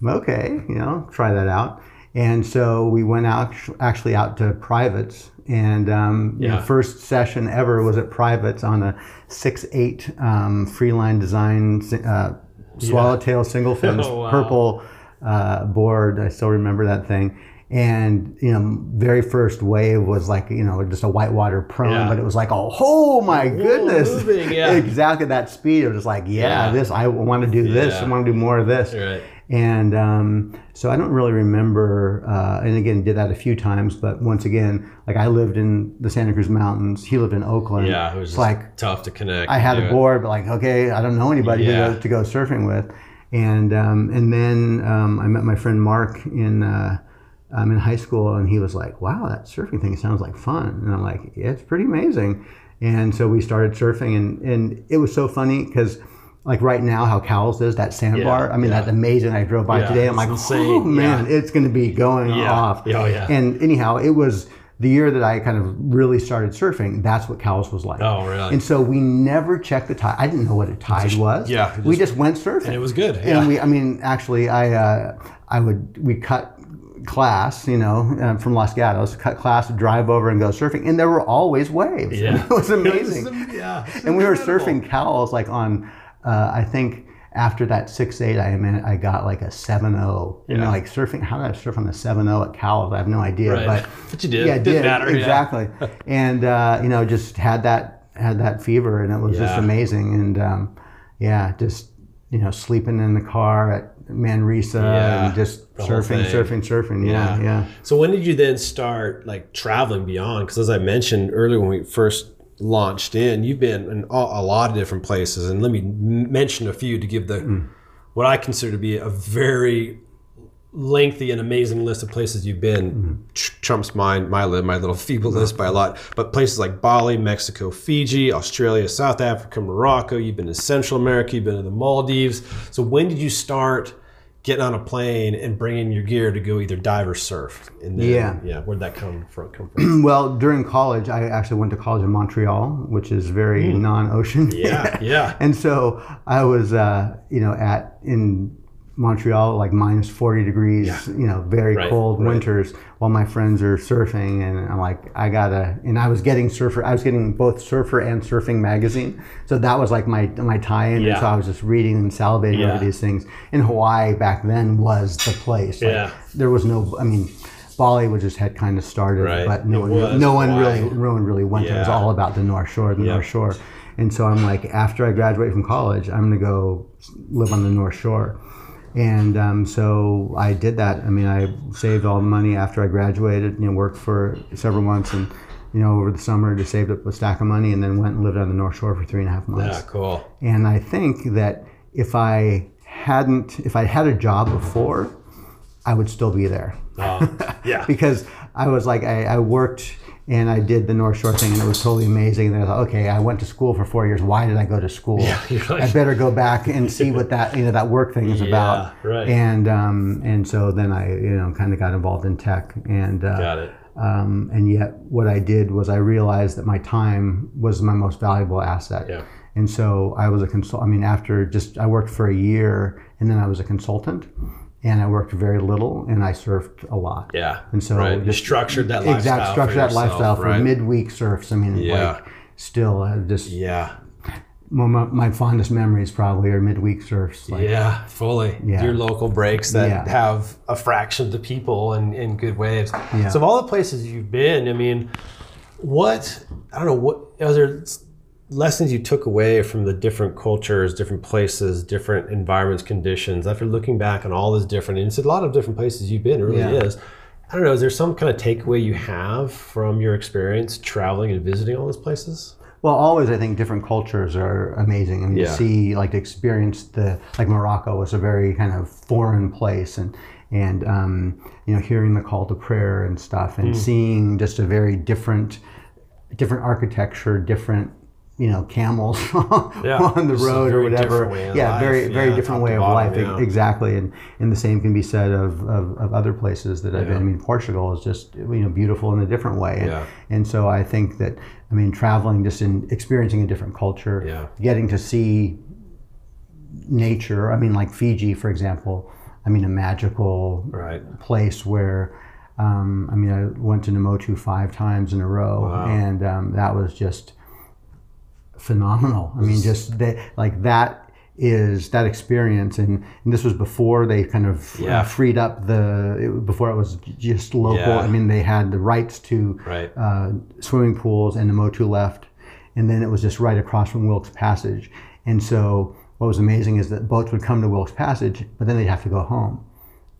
"Okay, you know, try that out." And so we went out, actually out to privates, and um, Yeah. first session ever was at privates on a six eight um, Freeline design uh, swallowtail single fin Oh, wow. purple uh, board. I still remember that thing. And you know, very first wave was like you know just a whitewater prone, Yeah. but it was like oh, oh my goodness, moving, yeah. exactly that speed. It was like yeah, Yeah. this I want to do this. I want to do more of this. Right. And um, so I don't really remember, uh, and again, did that a few times, but once again, like I lived in the Santa Cruz Mountains, he lived in Oakland. Yeah, it was It's like tough to connect. I had a it. board, but like, okay, I don't know anybody to, go, to go surfing with. And, um, and then um, I met my friend Mark in, uh, um, in high school, and he was like, wow, that surfing thing sounds like fun. And I'm like, yeah, it's pretty amazing. And so we started surfing, and, and it was so funny because like right now how Cowell's is that sandbar. Yeah, I mean yeah. that's amazing. I drove by Yeah, today. I'm like, insane. oh man, it's going to be going off. Oh, yeah. And anyhow, it was the year that I kind of really started surfing, that's what Cowell's was like. Oh, really? And so we never checked the tide. I didn't know what a tide was. yeah, we just went surfing. And it was good. Yeah. And we, I mean, actually, I, uh, I would, we cut class, you know, uh, from Los Gatos, cut class, drive over and go surfing, and there were always waves. Yeah. it was amazing. yeah. and we were surfing Cowell's like on, uh, I think after that six eight, I mean, I got like a seven zero. You know, Yeah. like surfing. How did I surf on the seven zero at Cowell's? I have no idea, Right. but But you did. Yeah, It did matter, yeah. exactly. and uh, you know, just had that had that fever, and it was just amazing. And um, yeah, just you know, sleeping in the car at Manresa Yeah, and just surfing, surfing, surfing. Yeah, Yeah. yeah. So when did you then start like traveling beyond? Because as I mentioned earlier when we first launched in, you've been in a, lot of different places, and let me mention a few to give the Mm. what I consider to be a very lengthy and amazing list of places you've been. Mm. Tr- Trumps mine, my my little feeble list by a lot. But places like Bali, Mexico, Fiji, Australia, South Africa, Morocco. You've been to Central America. You've been to the Maldives. So when did you start? Getting on a plane and bringing your gear to go either dive or surf, and then, Yeah. yeah, where'd that come from? Come from? Well, during college, I actually went to college in Montreal, which is very non-ocean. Hmm. Yeah, yeah. and so I was, uh, you know, at in Montreal, like minus forty degrees, you know, very Right, cold right. winters, while my friends are surfing, and I'm like, I gotta, and I was getting surfer, I was getting both Surfer and Surfing magazine, so that was like my my tie-in, and so I was just reading and salivating Yeah. over these things. And Hawaii back then was the place. Like, Yeah. there was no, I mean. Bali was just had kind of started, Right. but no It one, no one Hawaii. really, no one really went. there. It was all about the North Shore, the Yeah. North Shore. And so I'm like, after I graduate from college, I'm going to go live on the North Shore. And um, so I did that. I mean, I saved all the money after I graduated, you know, worked for several months and, you know, over the summer just saved up a stack of money and then went and lived on the North Shore for three and a half months. Yeah, cool. And I think that if I hadn't, if I had a job before, I would still be there Uh, yeah, because I was like, I, I worked and I did the North Shore thing, and it was totally amazing. And I thought, okay, I went to school for four years. Why did I go to school? you're like- I better go back and see what that you know that work thing is about. right. And um, and so then I you know kind of got involved in tech, and uh, got it. um, and yet what I did was I realized that my time was my most valuable asset. Yeah. And so I was a consult. I mean, after just I worked for a year, and then I was a consultant, and I worked very little, and I surfed a lot. Yeah, And so right. you just- structured that lifestyle Exact for structure that yourself, lifestyle for right? midweek surfs. I mean, Yeah. like still uh, just Yeah, my, my fondest memories probably are midweek surfs. Like, yeah, fully. Yeah. Your local breaks that Yeah. have a fraction of the people and, and good waves. Yeah. So of all the places you've been, I mean, what I don't know what are there lessons you took away from the different cultures, different places, different environments, conditions after looking back on all those different and it's a lot of different places you've been. It really Yeah. is. I don't know. Is there some kind of takeaway you have from your experience traveling and visiting all those places? Well, always I think different cultures are amazing. I mean, Yeah. to see like to experience the like Morocco was a very kind of foreign place, and and um, you know hearing the call to prayer and stuff, and seeing just a very different different architecture, different you know camels Yeah, on the road or whatever. different way of Yeah, life. very very Yeah, different way of life. yeah. Exactly, and and the same can be said of, of, of other places that I've been. I mean, Portugal is just you know beautiful in a different way. And, Yeah. and so I think that I mean traveling just in experiencing a different culture, getting to see nature. I mean, like Fiji, for example. I mean, a magical Right. place where. Um, I mean, I went to Namotu five times in a row, Wow. and um, that was just phenomenal. I mean, just that, like that is that experience, and, and this was before they kind of Yeah. uh, freed up the it, before it was just local. Yeah. I mean, they had the rights to Right. uh, swimming pools, and the Motu left, and then it was just right across from Wilkes Passage. And so, what was amazing is that boats would come to Wilkes Passage, but then they'd have to go home.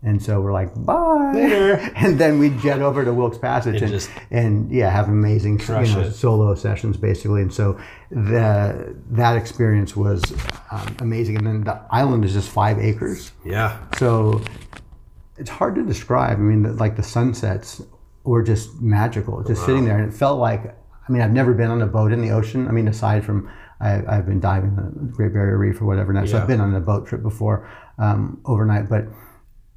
And so we're like, bye. Later. and then we'd jet over to Wilkes Passage and, just and yeah, have amazing you know, solo sessions basically. And so the that experience was um, amazing. And then the island is just five acres. Yeah. So it's hard to describe. I mean, the, like the sunsets were just magical. Just sitting there, and it felt like. I mean, I've never been on a boat in the ocean. I mean, aside from I, I've been diving the Great Barrier Reef or whatever. Now, so I've been on a boat trip before um, overnight, but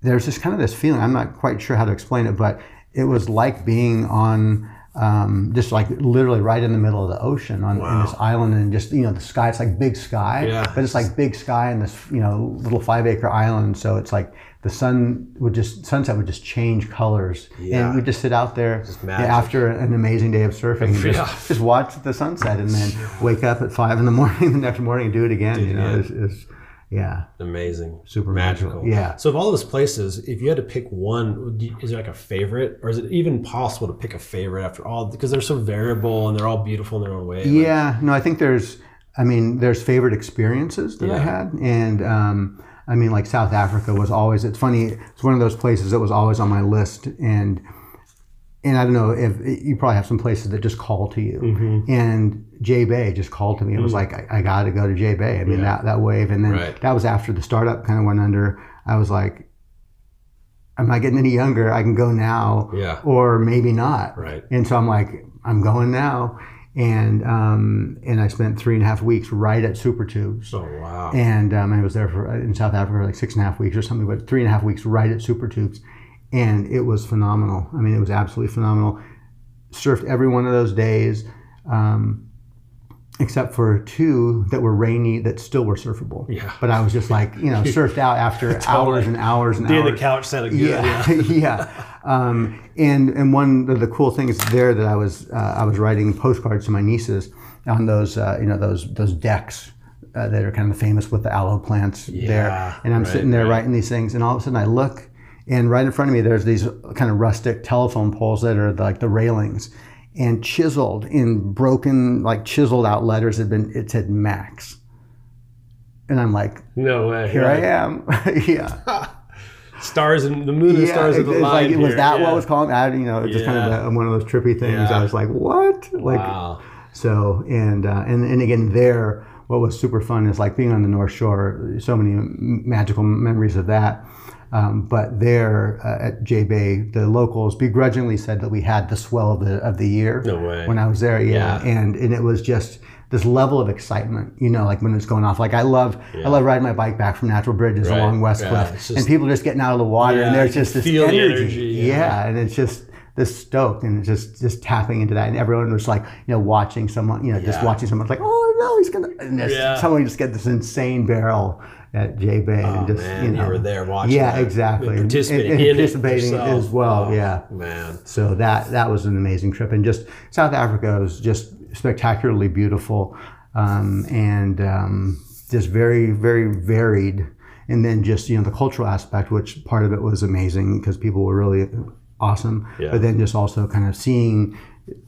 there's just kind of this feeling. I'm not quite sure how to explain it, but it was like being on um, just like literally right in the middle of the ocean on in this island and just you know the sky it's like big sky Yeah. but it's like big sky and this you know little five acre island so it's like the sun would just sunset would just change colors Yeah. and we'd just sit out there after an amazing day of surfing and Yeah. just, just watch the sunset and then wake up at five in the morning the next morning and do it again you know it's, it's yeah Amazing. Super magical. magical. Yeah. So of all those places, if you had to pick one, is there like a favorite, or is it even possible to pick a favorite after all? Because they're so variable and they're all beautiful in their own way. Like, Yeah, no, I think there's, I mean, there's favorite experiences that I had, and um, I mean, like South Africa was always. It's funny. It's one of those places that was always on my list, and and I don't know if you probably have some places that just call to you, Mm-hmm. and J Bay just called to me. It was like I, I got to go to J Bay. I mean that that wave, and then Right. that was after the startup kind of went under. I was like. I'm not getting any younger. I can go now, Yeah. or maybe not. Right. And so I'm like, I'm going now. And um, and I spent three and a half weeks right at Super Tubes. Oh wow. And um, I was there for in South Africa for like six and a half weeks or something, but three and a half weeks right at Super Tubes, and it was phenomenal. I mean, it was absolutely phenomenal. Surfed every one of those days, um, except for two that were rainy that still were surfable. Yeah. But I was just like, you know, surfed out after hours and hours and Day hours. the couch sounded good. Yeah, yeah. Um, and and one of the cool things there that I was uh, I was writing postcards to my nieces on those uh, you know those those decks uh, that are kind of famous with the aloe plants Yeah, there, and I'm right, sitting there right. writing these things, and all of a sudden I look, and right in front of me there's these kind of rustic telephone poles that are like the railings. And chiseled in broken, like chiseled out letters had been. It said Max, and I'm like, No way. here I am. yeah. Stars and the moon and stars of the line. like, was that yeah. what was calling? I, you know, just kind of a, one of those trippy things. Yeah. I was like, what? Like, Wow. so and uh, and and again there, what was super fun is like being on the North Shore. So many magical memories of that. Um, but there uh, at J Bay, the locals begrudgingly said that we had the swell of the of the year. No way. When I was there, yeah, Yeah. and and it was just this level of excitement, you know, like when it's going off. Like I love, I love riding my bike back from Natural Bridges Right. along West Yeah, Cliff, just- and people are just getting out of the water, Yeah, and there's just this energy, energy, yeah. yeah. and it's just this stoke, and just just tapping into that, and everyone was like, you know, watching someone, you know, just watching someone like, oh no, he's gonna, and this, Yeah. someone just get this insane barrel at J Bay, Oh, and just man, you you know, were there watching yeah, that, exactly, and participating and in participating as well, Oh, yeah. Man. So that that was an amazing trip, and just South Africa was just spectacularly beautiful, um, and um, just very very varied. And then just you know the cultural aspect, which part of it was amazing because people were really awesome. Yeah. But then just also kind of seeing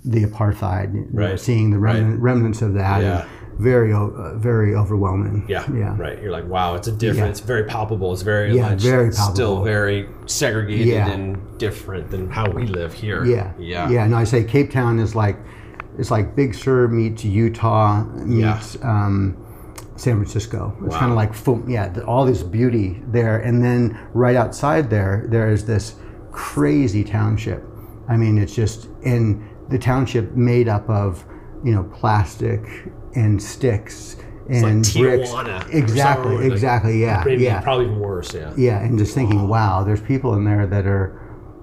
the apartheid, you know, seeing the remnant, remnants of that, Yeah. and very uh, very overwhelming. Yeah, yeah. right. You're like, wow, it's a different. Yeah. It's very palpable. It's very Yeah, much very still very segregated Yeah. and different than how we live here. Yeah, yeah, yeah. And I say Cape Town is like it's like Big Sur meets Utah meets um, San Francisco. It's Wow. kind of like yeah, all this beauty there, and then right outside there, there is this crazy township. I mean, it's just in the township made up of you know plastic and sticks like and bricks. Tijuana or Exactly, like, exactly. Yeah, Maybe yeah. probably even worse. Yeah, Yeah, and just thinking, wow, there's people in there that are,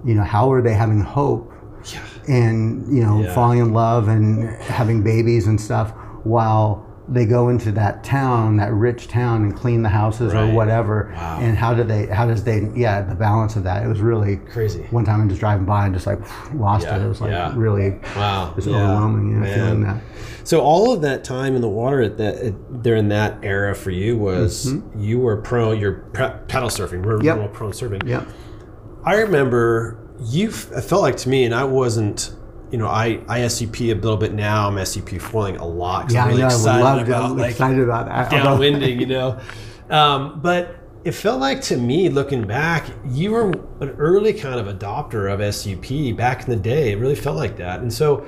you know, how are they having hope yeah, and, you know, Yeah. falling in love and having babies and stuff while they go into that town, that rich town and clean the houses Right. or whatever. Wow. And how do they, how does they, yeah, the balance of that. It was really crazy. one time I'm just driving by and just like lost Yeah, it. It was like yeah. really Wow, just yeah, overwhelming, you know, feeling that. So all of that time in the water at that at, during that era for you was you were pro. You're paddle surfing. We're Mm-hmm. Yep. real pro surfing. Yeah. I remember you. It felt like to me, and I wasn't. You know, I I SUP a little bit now. I'm SUP foiling a lot. Yeah, I'm really I. I excited would love to. about I'm like excited about that. Downwinding. you know, um, but it felt like to me, looking back, you were an early kind of adopter of SUP back in the day. It really felt like that, and so.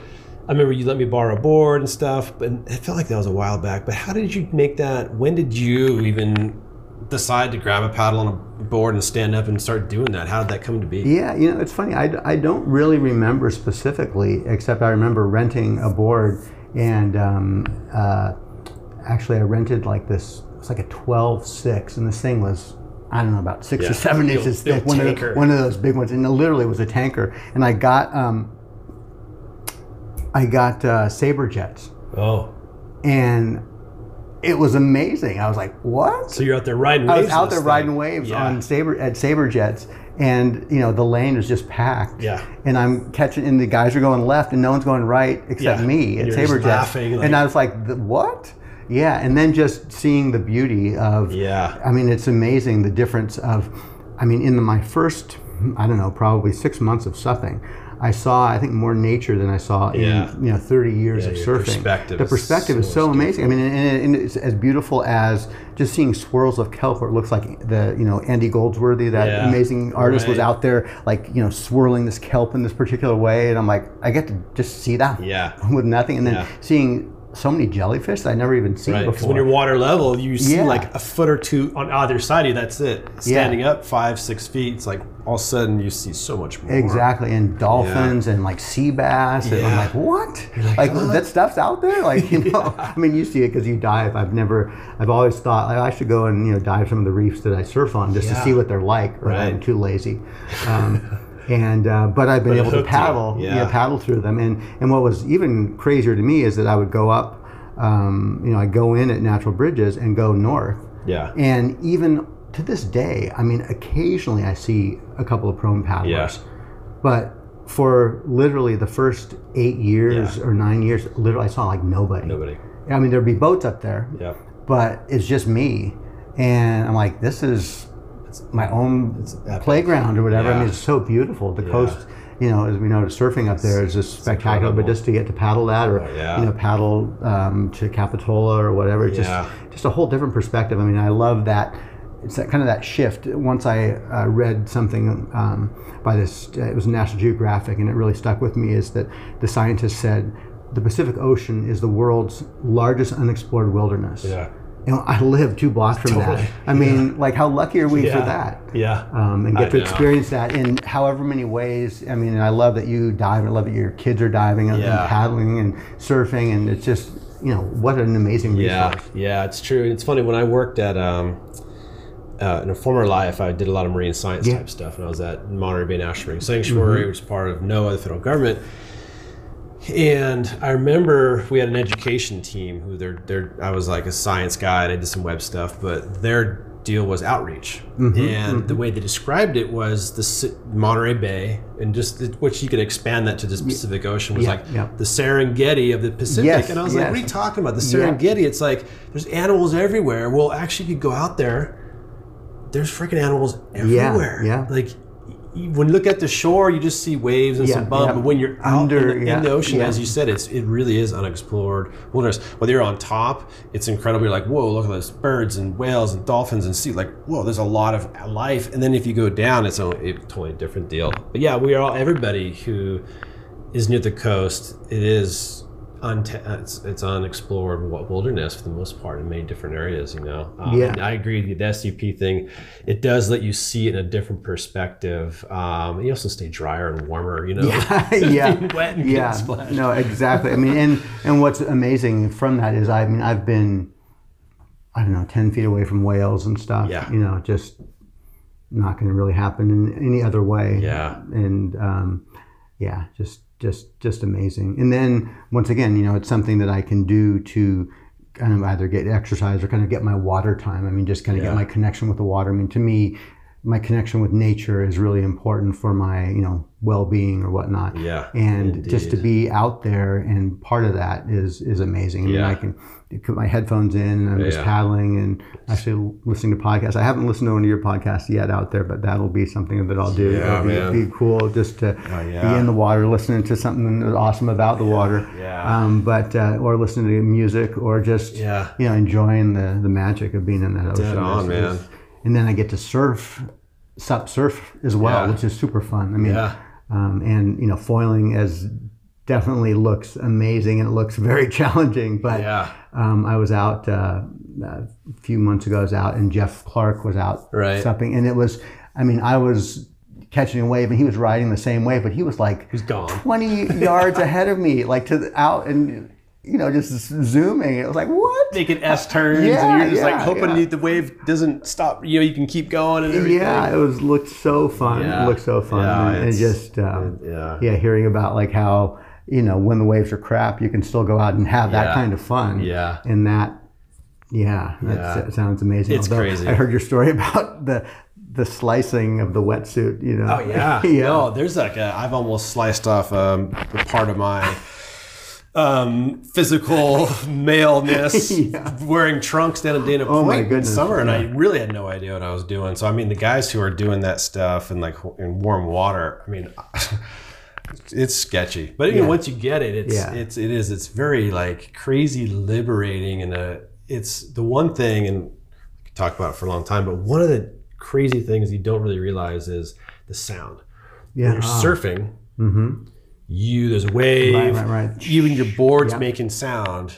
I remember you let me borrow a board and stuff, but it felt like that was a while back. But how did you make that? When did you even decide to grab a paddle and a board and stand up and start doing that? How did that come to be? Yeah, you know, it's funny. I, I don't really remember specifically, except I remember renting a board, and um, uh, actually, I rented like this. It's like a 12 6, and this thing was I don't know about six Yeah. or seven inches thick, one of, the, one of those big ones, and it literally was a tanker. And I got um, I got uh, saber jets, Oh, and it was amazing. I was like, what? so you're out there riding waves. I was out there this riding waves Yeah. on saber at saber jets, and you know the lane is just packed. Yeah. And I'm catching, and the guys are going left, and no one's going right except Yeah. me at saber jets. laughing, like- and I was like, "The- what? Yeah. And then just seeing the beauty of. Yeah. I mean, it's amazing the difference of. I mean, in the, my first, I don't know, probably six months of supping. I saw, I think, more nature than I saw Yeah. in you know 30 years Yeah, of surfing. perspective the perspective is so so amazing. I mean, and, and, it's as beautiful as just seeing swirls of kelp, where it looks like the you know Andy Goldsworthy, that Yeah, amazing artist, was out there like you know swirling this kelp in this particular way, and I'm like, I get to just see that Yeah. with nothing, and then seeing so many jellyfish that I never even seen Right, because before. when you're water level, you see Yeah. like a foot or two on either side of you. That's it. Standing up five, six feet, it's like all of a sudden you see so much more. Exactly, and dolphins and like sea bass, and I'm like, what? like, Like, "What?" that stuff's out there? Like you know, I mean, you see it because you dive. I've never, I've always thought like, I should go and you know dive some of the reefs that I surf on just to see what they're like. Or I'm too lazy. Um, and uh, but I've been But able to paddle, yeah. paddle through them. And and what was even crazier to me is that I would go up, um, you know, I go in at Natural Bridges and go north. Yeah. And even to this day, I mean, occasionally I see a couple of prone paddlers. Yeah. But for literally the first eight years Yeah. or nine years, literally I saw like nobody. Nobody. I mean, there'd be boats up there, Yeah. but it's just me. And I'm like, this is my own playground or whatever. I mean, it's so beautiful. The coast, you know, as we know, surfing up there is just spectacular. But just to get to paddle that, or Oh, yeah. you know, paddle um, to Capitola or whatever, it's Yeah. just just a whole different perspective. I mean, I love that. It's that kind of that shift. Once I uh, read something um, by this, it was National Geographic, and it really stuck with me. Is that the scientist said the Pacific Ocean is the world's largest unexplored wilderness. Yeah. You know, I live two blocks from Totally. that. I mean, like, how lucky are we for that? Yeah. Um, and I get to know. experience that in however many ways. I mean, I love that you dive. I love that your kids are diving and, and paddling and surfing, and it's just, you know, what an amazing Yeah, resource. yeah, it's true. It's funny when I worked at um, uh, in a former life, I did a lot of marine science Yeah. type stuff, and I was at Monterey Bay National Marine Sanctuary, which is part of NOAA, the federal government. And I remember we had an education team who they're, they're I was like a science guy and I did some web stuff, but their deal was outreach. Mm-hmm, and the mm-hmm. way they described it was the Monterey Bay, and just it- which you could expand that to the Pacific Ocean was Yeah, like yeah. the Serengeti of the Pacific. Yes, and I was like, what are you talking about? The Yeah. Serengeti, it's like there's animals everywhere. Well, actually, if you go out there. There's freaking animals everywhere. yeah. Like when you look at the shore, you just see waves and Yeah, some bump. yeah. But when you're Under, in, the, yeah, in the ocean, as you said, it's it really is unexplored wilderness. Whether you're on top, it's incredible. You're like, whoa, look at those birds and whales and dolphins and sea. Like, whoa, there's a lot of life. And then if you go down, it's a, a totally different deal. But yeah, we are all everybody who is near the coast. It is unta- it's, it's unexplored wilderness for the most part in many different areas. You know, um, Yeah. I agree with. The SUP thing, it does let you see it in a different perspective. Um, you also stay drier and warmer. You know, yeah, yeah, wet and yeah. No, exactly. I mean, and and what's amazing from that is, I mean, I've been, I don't know, ten feet away from whales and stuff. Yeah. You know, just not going to really happen in any other way. Yeah. And um, yeah, just just just amazing. And then once again, you know, it's something that I can do to kind of either get exercise or kind of get my water time. I mean, just kind of Yeah. get my connection with the water. I mean, to me, my connection with nature is really important for my you know well-being or whatnot Yeah, and just to be out there and part of that is is amazing i mean Yeah. i can put my headphones in and i'm just paddling and actually listening to podcasts i haven't listened to one of your podcasts yet out there but that'll be something that i'll do Yeah, It'll be, be cool just to yeah. be in the water listening to something awesome about the water yeah. um, but uh, or listening to music or just Yeah. you know enjoying the the magic of being in that ocean Dead on, man. and then i get to surf sup surf as well Yeah. which is super fun i mean Yeah. um, and you know foiling as definitely looks amazing and it looks very challenging but Yeah. um, i was out uh, a few months ago i was out and jeff clark was out Right. supping and it was i mean i was catching a wave and he was riding the same wave but he was like He's gone. 20 yards ahead of me like to the out and you know, just zooming. It was like, what? Making S turns, Yeah, and you're just like hoping yeah. the wave doesn't stop. You know, you can keep going and everything. Yeah, it was looked so fun. Yeah. It looked so fun, Yeah, and, and just um, yeah. yeah, hearing about like how you know when the waves are crap, you can still go out and have that Yeah. kind of fun. Yeah. and that, yeah, Yeah. that sounds amazing. It's crazy. I heard your story about the the slicing of the wetsuit. You know. Oh yeah, yeah. No, there's like a, I've almost sliced off um, a part of my um, physical maleness Yeah. wearing trunks down at Dana Oh, my Point in goodness, summer, and I really had no idea what I was doing. So I mean, the guys who are doing that stuff in like in warm water, I mean. It's sketchy, but even Yeah. once you get it, it's Yeah. it's it is it's very like crazy liberating, and uh it's the one thing, and we could talk about it for a long time. But one of the crazy things you don't really realize is the sound yeah. when you're ah, surfing, mhm. you there's a wave, Right, right, right. even your board's Yeah. making sound,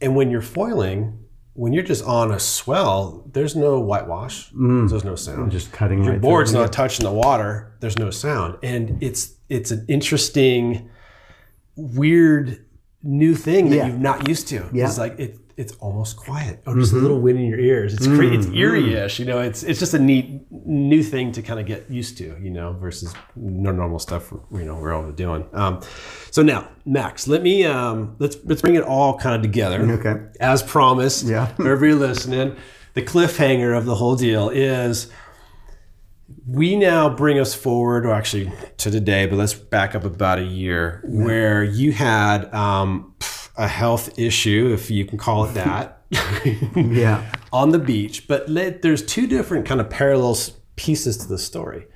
and when you're foiling, when you're just on a swell, there's no whitewash, there's no sound. Mm. Just cutting your right board's not touching the water, there's no sound, and it's it's an interesting, weird new thing that Yeah. you're not used to. Yeah. It's like it. It's almost quiet. Oh, just a little wind in your ears. It's cra- It's eerie-ish. You know, it's it's just a neat new thing to kind of get used to. You know, versus normal stuff. You know, we're all doing. Um, so now, Max, let me um, let's let's bring it all kind of together. Okay. As promised. Yeah. For everybody listening, the cliffhanger of the whole deal is we now bring us forward, or actually to today, but let's back up about a year, where you had um, a health issue, if you can call it that, Yeah. on the beach. But let, there's two different kind of parallel pieces to the story.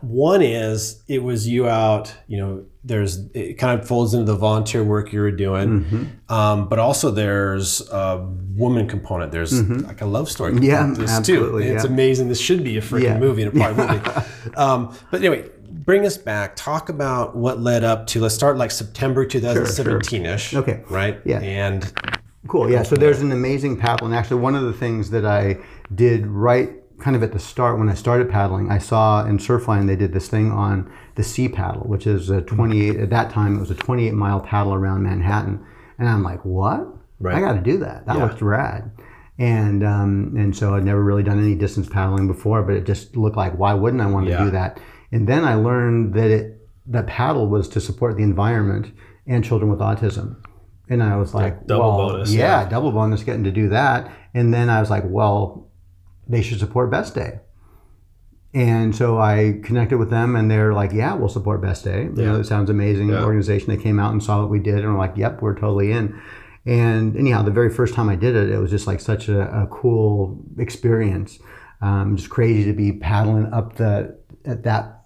One is it was you out, you know, there's it kind of folds into the volunteer work you were doing, Mm-hmm. um, but also there's a woman component. There's like a love story. Mm-hmm. Yeah, this absolutely, Too. It's amazing. This should be a freaking Yeah. movie and a probably movie. Um, but anyway, bring us back. Talk about what led up to. Let's start like September 2017 ish. Okay. Right. Yeah. And Cool. Yeah. So there's an amazing paddle, and actually, one of the things that I did right kind of at the start when I started paddling, I saw in Surfline they did this thing on the Sea Paddle, which is a 28. At that time, it was a 28 mile paddle around Manhattan, and I'm like, what? Right. I got to do that. That Yeah. looks rad. And um, and so I'd never really done any distance paddling before, but it just looked like why wouldn't I want to do that? And then I learned that it that paddle was to support the environment and children with autism. And I was like, double well, bonus, Yeah, yeah. double bonus getting to do that. And then I was like, well, they should support Best Day. And so I connected with them, and they're like, "Yeah, we'll support Best Day. You know, it sounds amazing. Yeah. Organization. They came out and saw what we did, and were like, "Yep, we're totally in." And anyhow, the very first time I did it, it was just like such a, a cool experience. Um, just crazy to be paddling up the at that.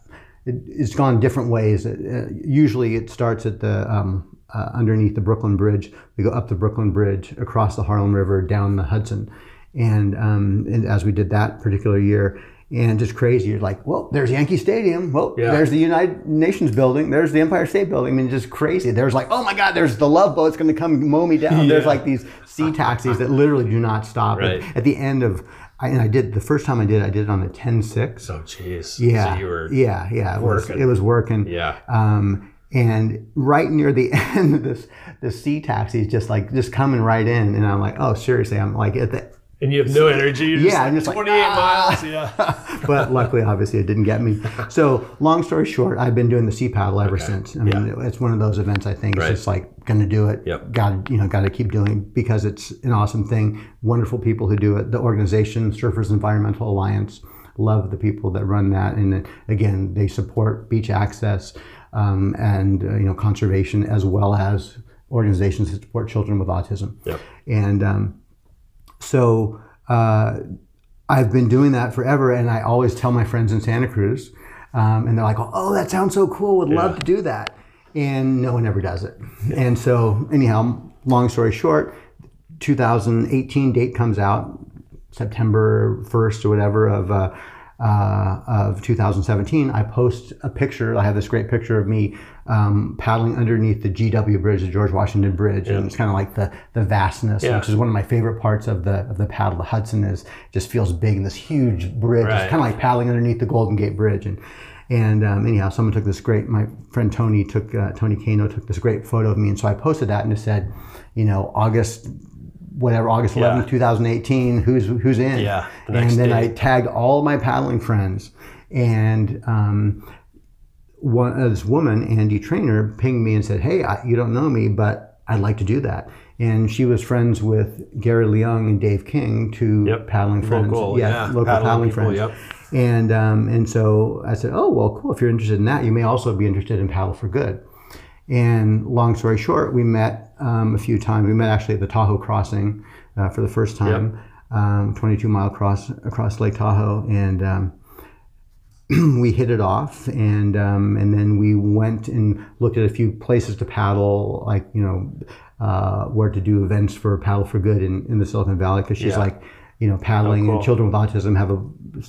It, it's gone different ways. Uh, usually, it starts at the um, uh, underneath the Brooklyn Bridge. We go up the Brooklyn Bridge, across the Harlem River, down the Hudson, and, um, and as we did that particular year, and just crazy. You're like, well, there's Yankee Stadium. Well, Yeah. there's the United Nations building. There's the Empire State Building. I mean, just crazy. There's like, oh my God, there's the Love boat. It's going to come mow me down. There's like these sea taxis that literally do not stop. Right. At, at the end of, I, and I did the first time I did, it, I did it on a 10-6. oh, jeez. Yeah, So you were. yeah, yeah. It was, working. it was working. Yeah. Um, and right near the end, of this the sea taxi is just like just coming right in, and I'm like, oh, seriously, I'm like at the. And you have no energy. You're Yeah, I'm just like, 28 ah. miles. Yeah. But luckily, obviously, it didn't get me. So, long story short, I've been doing the sea paddle ever since. I mean, it's one of those events. I think Right. it's just like going to do it. Yep. Got to you know got to keep doing it because it's an awesome thing. Wonderful people who do it. The organization Surfers Environmental Alliance. Love the people that run that, and again, they support beach access um, and uh, you know conservation as well as organizations that support children with autism. Yep. And um, so uh, I've been doing that forever, and I always tell my friends in Santa Cruz, um, and they're like, "Oh, that sounds so cool! Would love to do that." And no one ever does it. And so, anyhow, long story short, 2018 date comes out, September 1st or whatever of. Uh, uh, of 2017, I post a picture. I have this great picture of me um, paddling underneath the GW Bridge, the George Washington Bridge, and it's kind of like the the vastness, Yeah. which is one of my favorite parts of the of the paddle. The Hudson is just feels big and this huge bridge. Right. It's kind of like paddling underneath the Golden Gate Bridge, and And um, anyhow, someone took this great. My friend Tony took uh, Tony Kano took this great photo of me, and so I posted that and it said, you know, August whatever August 11th, Yeah. 2018. Who's who's in? Yeah, the And then day. I tagged all of my paddling friends, and um, one uh, this woman, Andy Trainer, pinged me and said, "Hey, I, you don't know me, but I'd like to do that." And she was friends with Gary Leung and Dave King, two Yep. paddling friends. Local, yeah, local paddling paddling, people, friends. yep. And um, and so I said, "Oh, well, cool. If you're interested in that, you may also be interested in Paddle for Good." And long story short, we met um, a few times. We met actually at the Tahoe crossing uh, for the first time, um, 22 mile cross across Lake Tahoe, and um, we hit it off. And um, and then we went and looked at a few places to paddle, like you know uh, where to do events for Paddle for Good in, in the Silicon Valley, because she's Yeah. like you know paddling Oh, cool. and children with autism have a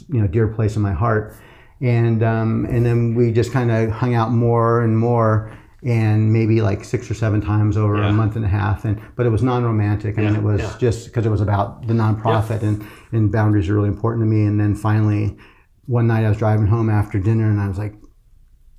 you know dear place in my heart. And um, and then we just kind of hung out more and more and maybe like six or seven times over Yeah. a month and a half and but it was non-romantic and Yeah, it was yeah. just because it was about the nonprofit and and boundaries are really important to me and then finally one night i was driving home after dinner and i was like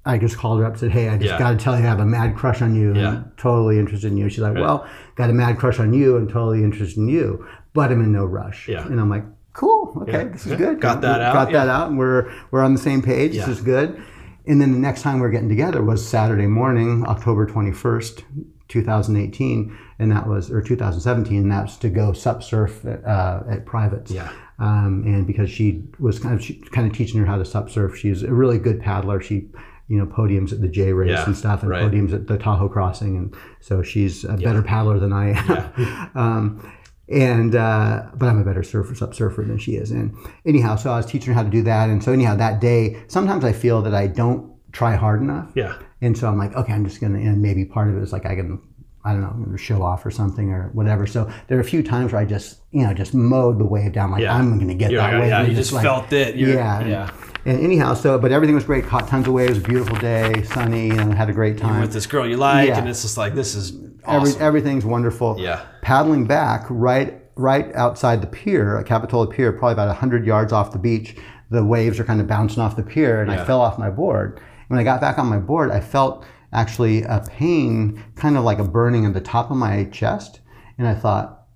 i just called her up and said hey i just Yeah. got to tell you i have a mad crush on you Yeah. and totally interested in you she's like well got a mad crush on you and totally interested in you but i'm in no rush Yeah. and i'm like cool okay Yeah. this is good Got that out, got that out and we're we're on the same page this is good and then the next time we're getting together was Saturday morning, October 21st, 2018, and that was, or 2017, and that's to go sup surf at, uh, at privates. Yeah. Um, and because she was kind of, she, kind of teaching her how to sup surf, she's a really good paddler. She, you know, podiums at the J race Yeah, and stuff, and right. podiums at the Tahoe crossing, and so she's a better paddler than I am. um, and uh, but I'm a better surfer, sup surfer than she is. And anyhow, so I was teaching her how to do that. And so anyhow, that day, sometimes I feel that I don't try hard enough. Yeah. And so I'm like, okay, I'm just gonna. And maybe part of it is like I can, I don't know, I'm gonna show off or something or whatever. So there are a few times where I just, you know, just mowed the wave down. Like Yeah. I'm gonna get You're that wave. yeah, you just like- felt it. You're- yeah. yeah. And anyhow, so but everything was great. Caught tons of waves. Beautiful day, sunny, and had a great time. With this girl you like, Yeah. and it's just like, this is Every, awesome. everything's wonderful. Yeah. Paddling back right right outside the pier, a Capitola Pier, probably about 100 yards off the beach, the waves are kind of bouncing off the pier, and I fell off my board. When I got back on my board, I felt actually a pain, kind of like a burning at the top of my chest. And I thought,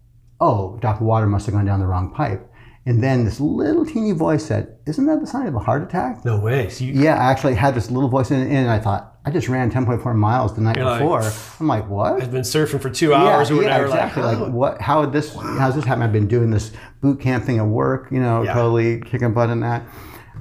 oh, Dr. Water must have gone down the wrong pipe. And then this little teeny voice said, Isn't that the sign of a heart attack? no way. So you, Yeah, I actually had this little voice in it, and I thought, I just ran 10.4 miles the night You're like, before. I'm like, what? I've been surfing for two hours or whatever. exactly. Like, Like, what? How would this? How's this happen? I've been doing this boot camp thing at work. You know, Yeah. totally kicking butt in that.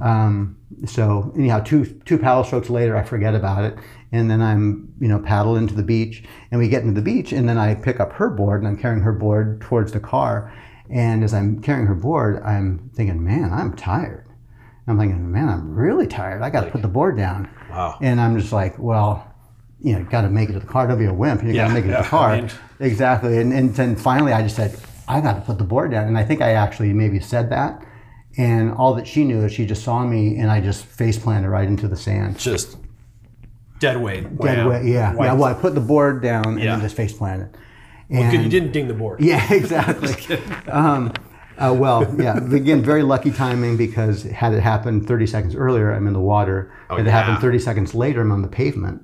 Um, so anyhow, two two paddle strokes later, I forget about it, and then I'm you know paddle into the beach, and we get into the beach, and then I pick up her board, and I'm carrying her board towards the car, and as I'm carrying her board, I'm thinking, man, I'm tired. I'm thinking, man, I'm really tired. I got to put the board down. Wow. And I'm just like, well, you know, got to make it to the car. Don't be a wimp. You got to make it to the car. I mean- exactly. And, and then finally, I just said, I got to put the board down. And I think I actually maybe said that. And all that she knew is she just saw me, and I just face planted right into the sand. just dead weight. Dead weight. Yeah. White- Yeah. Well, I put the board down and then just face planted. Good, And- you didn't ding the board. yeah, exactly. um, uh, well, yeah. Again, very lucky timing because had it happened 30 seconds earlier, I'm in the water. Oh, had it happened 30 seconds later, I'm on the pavement.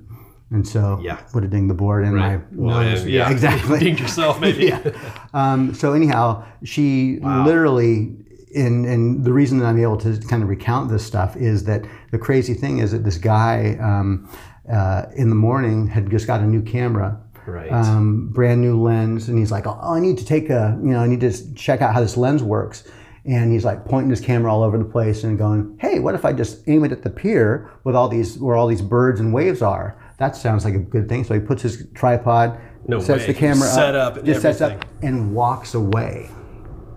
And so Yeah. would have dinged the board and Right. my Well, nose. yeah, yeah, exactly. Dinged yourself, maybe. yeah. Um, so anyhow, she literally, and and the reason that I'm able to kind of recount this stuff is that the crazy thing is that this guy um, uh, in the morning had just got a new camera. Right. Um, brand new lens, and he's like, "Oh, I need to take a, you know, I need to check out how this lens works." And he's like pointing his camera all over the place and going, "Hey, what if I just aim it at the pier with all these, where all these birds and waves are? That sounds like a good thing." So he puts his tripod, No sets way. the camera Set up, up just sets up, and walks away.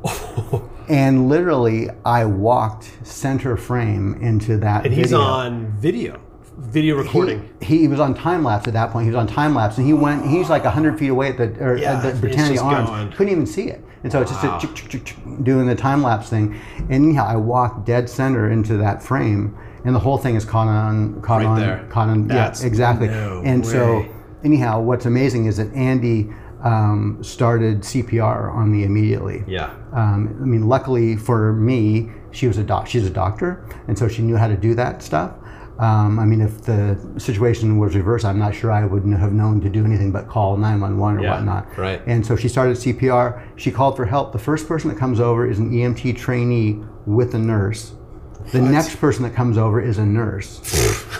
and literally, I walked center frame into that. And he's on video, video recording. He, he was on time lapse at that point. He was on time lapse, and he went. He's like hundred feet away at the or Yeah, at the Britannia Arms. going. Couldn't even see it, and so it's just Wow. a doing the time lapse thing. And anyhow, I walked dead center into that frame, and the whole thing is caught on caught Right on there. caught on. That's- yeah, exactly. no and so way. anyhow, what's amazing is that Andy um, started CPR on me immediately. yeah. Um, I mean, luckily for me, she was a doc. She's a doctor, and so she knew how to do that stuff. Um, I mean, if the situation was reversed, I'm not sure I would have known to do anything but call 911 or Yeah, whatnot. right. And so she started CPR. She called for help. The first person that comes over is an EMT trainee with a nurse. The next person that comes over is a nurse.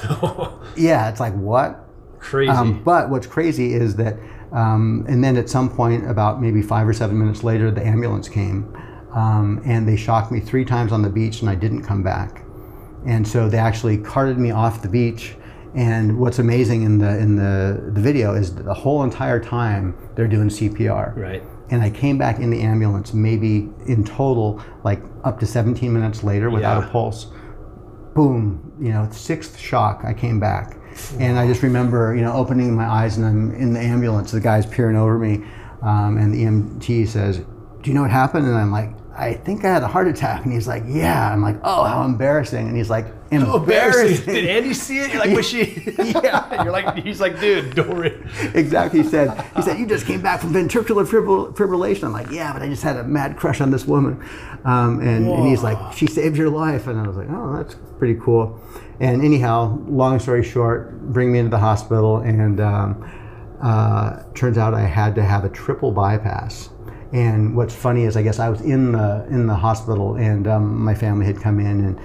yeah, it's like, what? Crazy. Um, but what's crazy is that, um, and then at some point, about maybe five or seven minutes later, the ambulance came, um, and they shocked me three times on the beach, and I didn't come back. And so they actually carted me off the beach. And what's amazing in the in the, the video is the whole entire time they're doing CPR. right. And I came back in the ambulance maybe in total like up to 17 minutes later without Yeah. a pulse. Boom, you know, sixth shock, I came back. And I just remember, you know, opening my eyes and I'm in the ambulance, the guy's peering over me, um, and the EMT says, Do you know what happened? And I'm like, I think I had a heart attack. And he's like, Yeah. I'm like, Oh, how embarrassing. And he's like, Embarrassing. Did Andy see it? You're like, was she? Yeah. You're like, he's like, dude, don't worry. exactly. He said, he said, you just came back from ventricular fibril- fibrillation. I'm like, yeah, but I just had a mad crush on this woman. Um, and, and he's like, she saved your life. And I was like, oh, that's pretty cool. And anyhow, long story short, bring me into the hospital. And um, uh, turns out I had to have a triple bypass. And what's funny is, I guess I was in the in the hospital, and um, my family had come in, and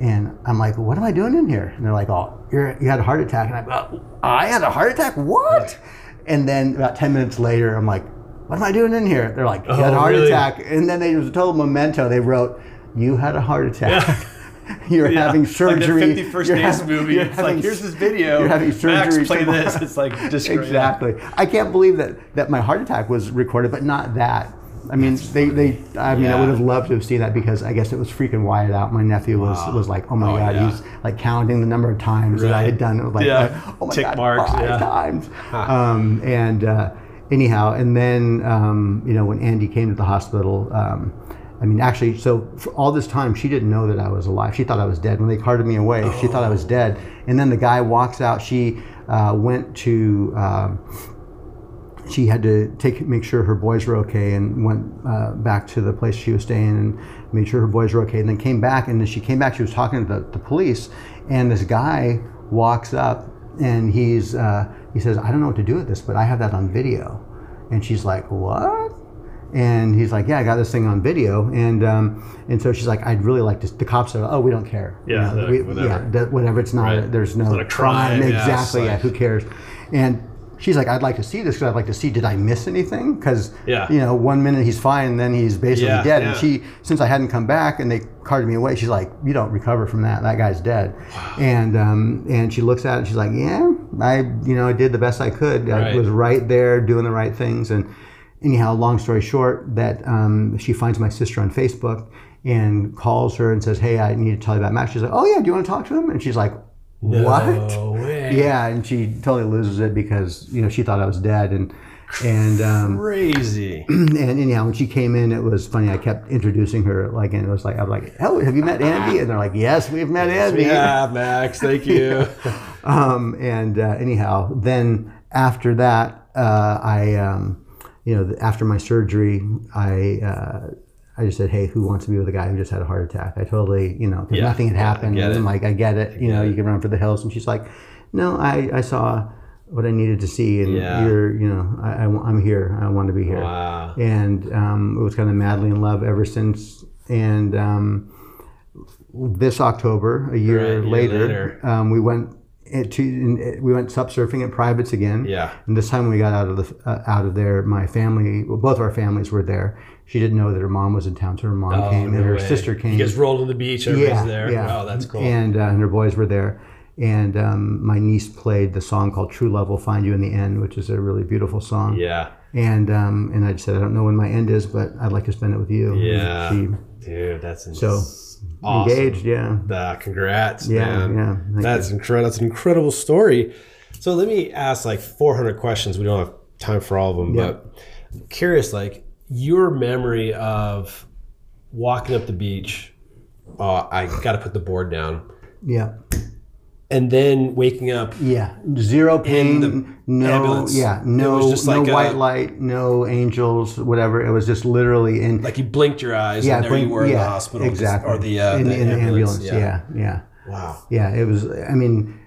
and I'm like, what am I doing in here? And they're like, oh, you're, you had a heart attack. And I go, I had a heart attack? What? And then about 10 minutes later, I'm like, what am I doing in here? They're like, you had a Oh, heart really? attack. And then they, it was a total memento. They wrote, you had a heart attack. you're Yeah. having Like the surgery. 51st You're Days having- movie. It's like, here's this video. You're having surgery. Max, play tomorrow. this. It's like just exactly. I can't believe that that my heart attack was recorded, but not that. I mean, they, they I mean, I would have loved to have seen that because I guess it was freaking wired out. My nephew was was like, oh my Oh, god, yeah. he's like counting the number of times that I had done it. Was like, Yeah. oh my Tick god, marks, five yeah. times. Um, and uh, anyhow, and then um, you know when Andy came to the hospital. Um, I mean, actually, so for all this time, she didn't know that I was alive. She thought I was dead. When they carted me away, she thought I was dead. And then the guy walks out. She uh, went to. Um, she had to take make sure her boys were okay and went uh, back to the place she was staying and made sure her boys were okay and then came back and then she came back she was talking to the, the police and this guy walks up and he's uh, he says i don't know what to do with this but i have that on video and she's like what and he's like, "Yeah, I got this thing on video." And um, and so she's like, "I'd really like to." The cops are, "Oh, we don't care. You Yeah, know, they're we- whatever. yeah, that- whatever. It's not. Right. There's no not a crime, yeah, Exactly. yeah. like- Who cares? And she's like, "I'd like to see this because I'd like to see. Did I miss anything? Because Yeah. you know, one minute he's fine, and then he's basically Yeah, dead. yeah. And she, since I hadn't come back and they carted me away, she's like, "You don't recover from that. That guy's dead." And um, and she looks at it and she's like, "Yeah, I, you know, I did the best I could. I was right there doing the right things." And anyhow, long story short, that um, she finds my sister on Facebook and calls her and says, "Hey, I need to tell you about Max." She's like, "Oh yeah, do you want to talk to him?" And she's like, "What?" No. Yeah, and she totally loses it because you know she thought I was dead, and and um, Crazy. and anyhow, when she came in, it was funny. I kept introducing her, like, and it was like, I'm like, "Oh, have you met Andy?" And they're like, "Yes, we've met Andy." Yeah, Max. Thank you. Um, and uh, anyhow, then after that, uh, I, um, you know, after my surgery, I, uh, I just said, "Hey, who wants to be with a guy who just had a heart attack?" I totally, you know, 'cause Yeah, nothing had happened. and. I'm like, I get it. You know, get you it. can run for the hills. And she's like, "No, I, I saw what I needed to see, and Yeah. you're, you know, I, I, am here. I want to be here." Wow. And um, it was kind of madly in love ever since. And um, this October, a year Right, a year later, later. Um, we went to in, we went sup surfing at privates again. Yeah. And this time when we got out of the uh, out of there, my family, well, both our families were there. She didn't know that her mom was in town, so her mom Oh, came no and her way. sister came. You guys rolled on the beach. Everybody's there. Wow, that's cool. And, uh, and her boys were there. And um, my niece played the song called "True Love Will Find You in the End," which is a really beautiful song. yeah. And um, and I just said, I don't know when my end is, but I'd like to spend it with you. Yeah. Dude, that's ins- so awesome. engaged. Yeah. Uh, congrats, Yeah, man. yeah. Thank That's incredible. That's an incredible story. So let me ask like 400 questions. We don't have time for all of them, Yeah. but I'm curious, like your memory of walking up the beach. Oh, I got to put the board down, Yeah. And then waking up. Yeah, zero pain, the no, ambulance. yeah, no, just no a- white light, no angels, whatever. It was just literally in Like you blinked your eyes, yeah, and there blink- you were in the hospital, exactly, or the, uh, in, the in ambulance. yeah, yeah. Wow. Yeah, it was. I mean,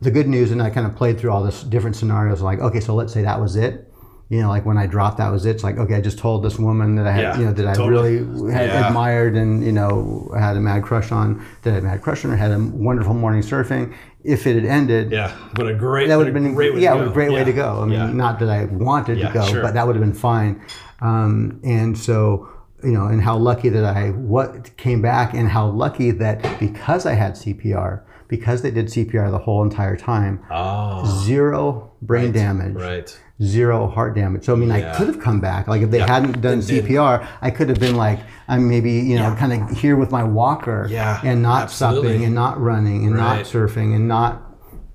the good news, and I kind of played through all this different scenarios. Like, okay, so let's say that was it. You know, like when I dropped, that was it. It's like, okay, I just told this woman that I had, Yeah, you know, that I really had Yeah. admired and you know had a mad crush on. That I had a mad crush on her. Had a wonderful morning surfing. If it had ended, Yeah. But a great. that would have a been great way yeah, to go. a great way to go. I mean, not that I wanted to go, sure. but that would have been fine. Um, and so, you know, and how lucky that I what came back, and how lucky that because I had CPR, because they did CPR the whole entire time, Oh. zero brain damage, Right. zero heart damage. So I mean, I could have come back. Like if they hadn't done CPR, I could have been like, I'm maybe you know, kind of here with my walker, Yeah, and not absolutely. stopping and not running and not surfing and not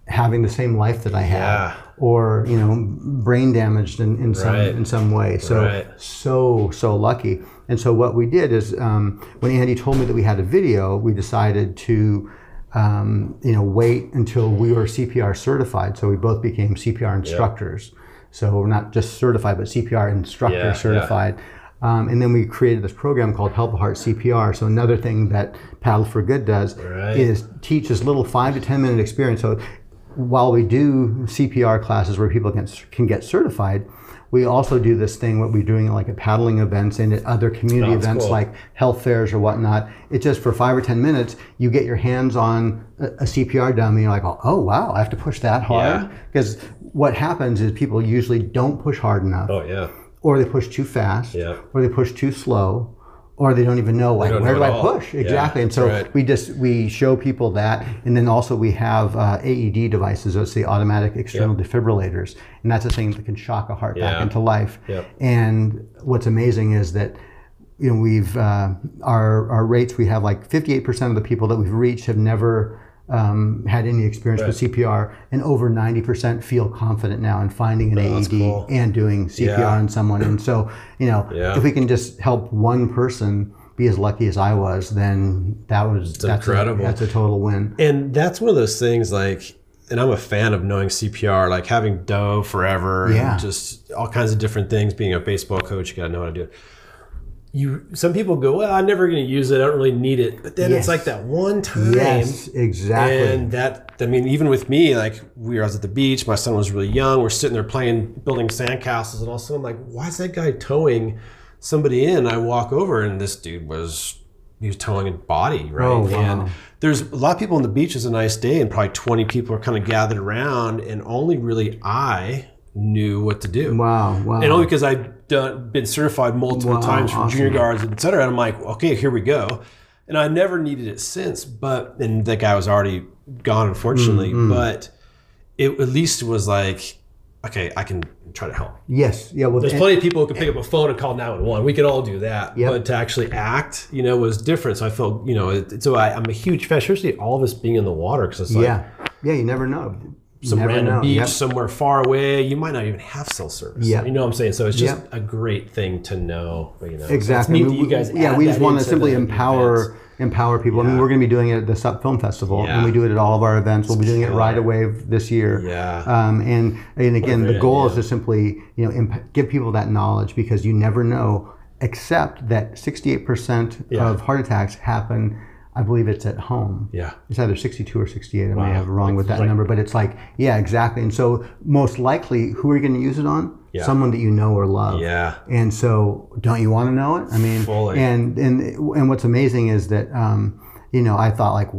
having the same life that I had, Yeah. or you know, brain damaged in, in some Right. in some way. So Right. so so lucky. And so what we did is um, when Andy told me that we had a video, we decided to. Um, you know, wait until we were CPR certified. So we both became CPR instructors. So we're not just certified, but CPR instructor Yeah, yeah. certified. Um, and then we created this program called Help a Heart CPR. So another thing that Paddle for Good does Right. is teach this little five to ten minute experience. So while we do CPR classes where people can can get certified, we also do this thing what we're doing like at paddling events and at other community Oh, events cool. like health fairs or whatnot. It's just for five or ten minutes, you get your hands on a, a CPR dummy. You're like, oh wow, I have to push that hard Yeah. because what happens is people usually don't push hard enough Oh yeah. or they push too fast, Yeah. or they push too slow, or they don't even know like where do I all. push Yeah, exactly. and so right. we just we show people that, and then also we have uh, AED devices. That's the automatic external defibrillators, and that's a thing that can shock a heart back into life. Yep. And what's amazing is that. You know, we've uh, our our rates. We have like 58% of the people that we've reached have never um, had any experience with CPR, and over 90% feel confident now in finding an that's AED cool. and doing CPR Yeah. on someone. And so, you know, Yeah. if we can just help one person be as lucky as I was, then that was that's incredible. A, that's a total win. And that's one of those things like and I'm a fan of knowing CPR, like having Doe forever Yeah. and just all kinds of different things. Being a baseball coach, you gotta know how to do it. You some people go, Well, I'm never gonna use it, I don't really need it. But then Yes. it's like that one time Yes, exactly. And that, I mean, even with me, like we were I was at the beach, my son was really young. We're sitting there playing, building sandcastles, and all of a sudden I'm like, why is that guy towing somebody in? I walk over, and this dude was he was towing a body, right? Oh, wow. And there's a lot of people on the beach. It's a nice day, and probably 20 people are kind of gathered around, and only really I knew what to do. wow, wow. And only because I've done, been certified multiple Wow, times for awesome. junior guards, et cetera. And I'm like, okay, here we go. And I never needed it since, but and that guy was already gone, unfortunately. Mm, But it at least was like, okay, I can try to help. yes, yeah. Well, There's and- plenty of people who can pick up a phone and call 911. We could all do that. Yep. But to actually act, you know, was different. So I felt, you know, it, so I, I'm a huge fan, especially all of us being in the water because it's like yeah, yeah. You never know. Some random know. beach Yep. somewhere far away. You might not even have cell service. Yeah. You know what I'm saying? So it's just Yeah. a great thing to know. You know, Exactly. Neat We- you guys yeah, we just want to simply empower events. empower people. I mean, we're going to be doing it at the SUP Film Festival, Yeah. and we do it at all of our events. We'll be doing it right away this year. Yeah. Um, and and again, the goal idea. is to simply you know imp- give people that knowledge because you never know. Except that 68% Yeah. of heart attacks happen. I believe it's at home. Yeah. It's either 62 or 68. I Wow. may have wrong Like- with that like- number, but it's like, yeah, exactly. And so, most likely, who are you going to use it on? Yeah. Someone that you know or love. Yeah. And so, don't you want to know it? I mean, Fully. and and and what's amazing is that um, you know I thought like,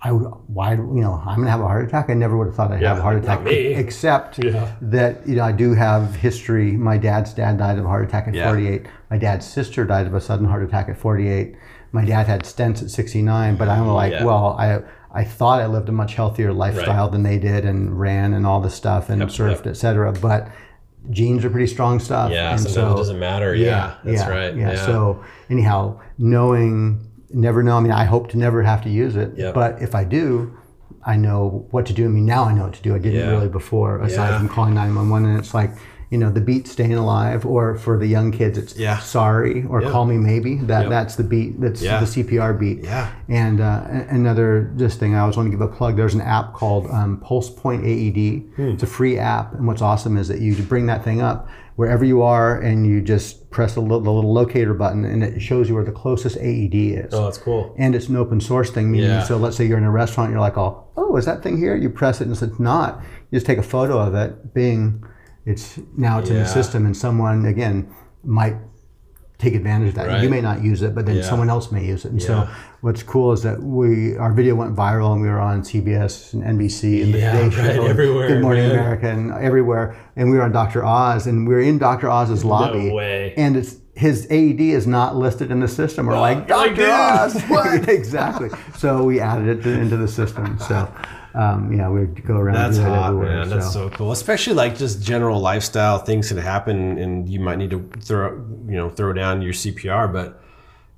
I why you know I'm gonna have a heart attack. I never would have thought I'd have a Yeah, heart attack, except Yeah. that you know I do have history. My dad's dad died of a heart attack at Yeah. 48. My dad's sister died of a sudden heart attack at 48. My dad had stents at 69. But I'm oh, like, Yeah. well, I. I thought I lived a much healthier lifestyle than they did, and ran and all this stuff, and surfed, et cetera. But genes are pretty strong stuff. Yeah. and Sometimes it doesn't matter. Yeah. that's right. yeah. Yeah. So anyhow, knowing, never know. I mean, I hope to never have to use it. Yep. But if I do, I know what to do. I mean, now I know what to do. I didn't Yeah. really before, aside Yeah. from calling nine one one. And it's like, you know the beat "Staying Alive," or for the young kids, it's Yeah. "Sorry" or Yeah. "Call Me Maybe." That Yep. that's the beat. That's Yeah. the CPR beat. Yeah. And uh, another just thing, I always want to give a plug. There's an app called um, PulsePoint AED. Hmm. It's a free app, and what's awesome is that you bring that thing up wherever you are, and you just press the little, the little locator button, and it shows you where the closest AED is. Oh, that's cool. And it's an open source thing, meaning Yeah. so let's say you're in a restaurant, you're like, oh, oh, is that thing here? You press it, and it's not. You just take a photo of it. Being, it's now it's in the system, and someone again might take advantage of that. Right. You may not use it, but then Yeah. someone else may use it. And Yeah. so what's cool is that we our video went viral, and we were on CBS and NBC and the Today right, Show, everywhere, Good Morning man. America, and everywhere. And we were on Dr. Oz, and we were in Dr. Oz's lobby. No way. And it's his AED is not listed in the system. We're like, Dr. Oz. what?" exactly. So we added it to, into the system. So, um, yeah, we go around That's that hot, man. That's so cool. Especially like just general lifestyle things that happen, and you might need to throw, you know, throw down your CPR, but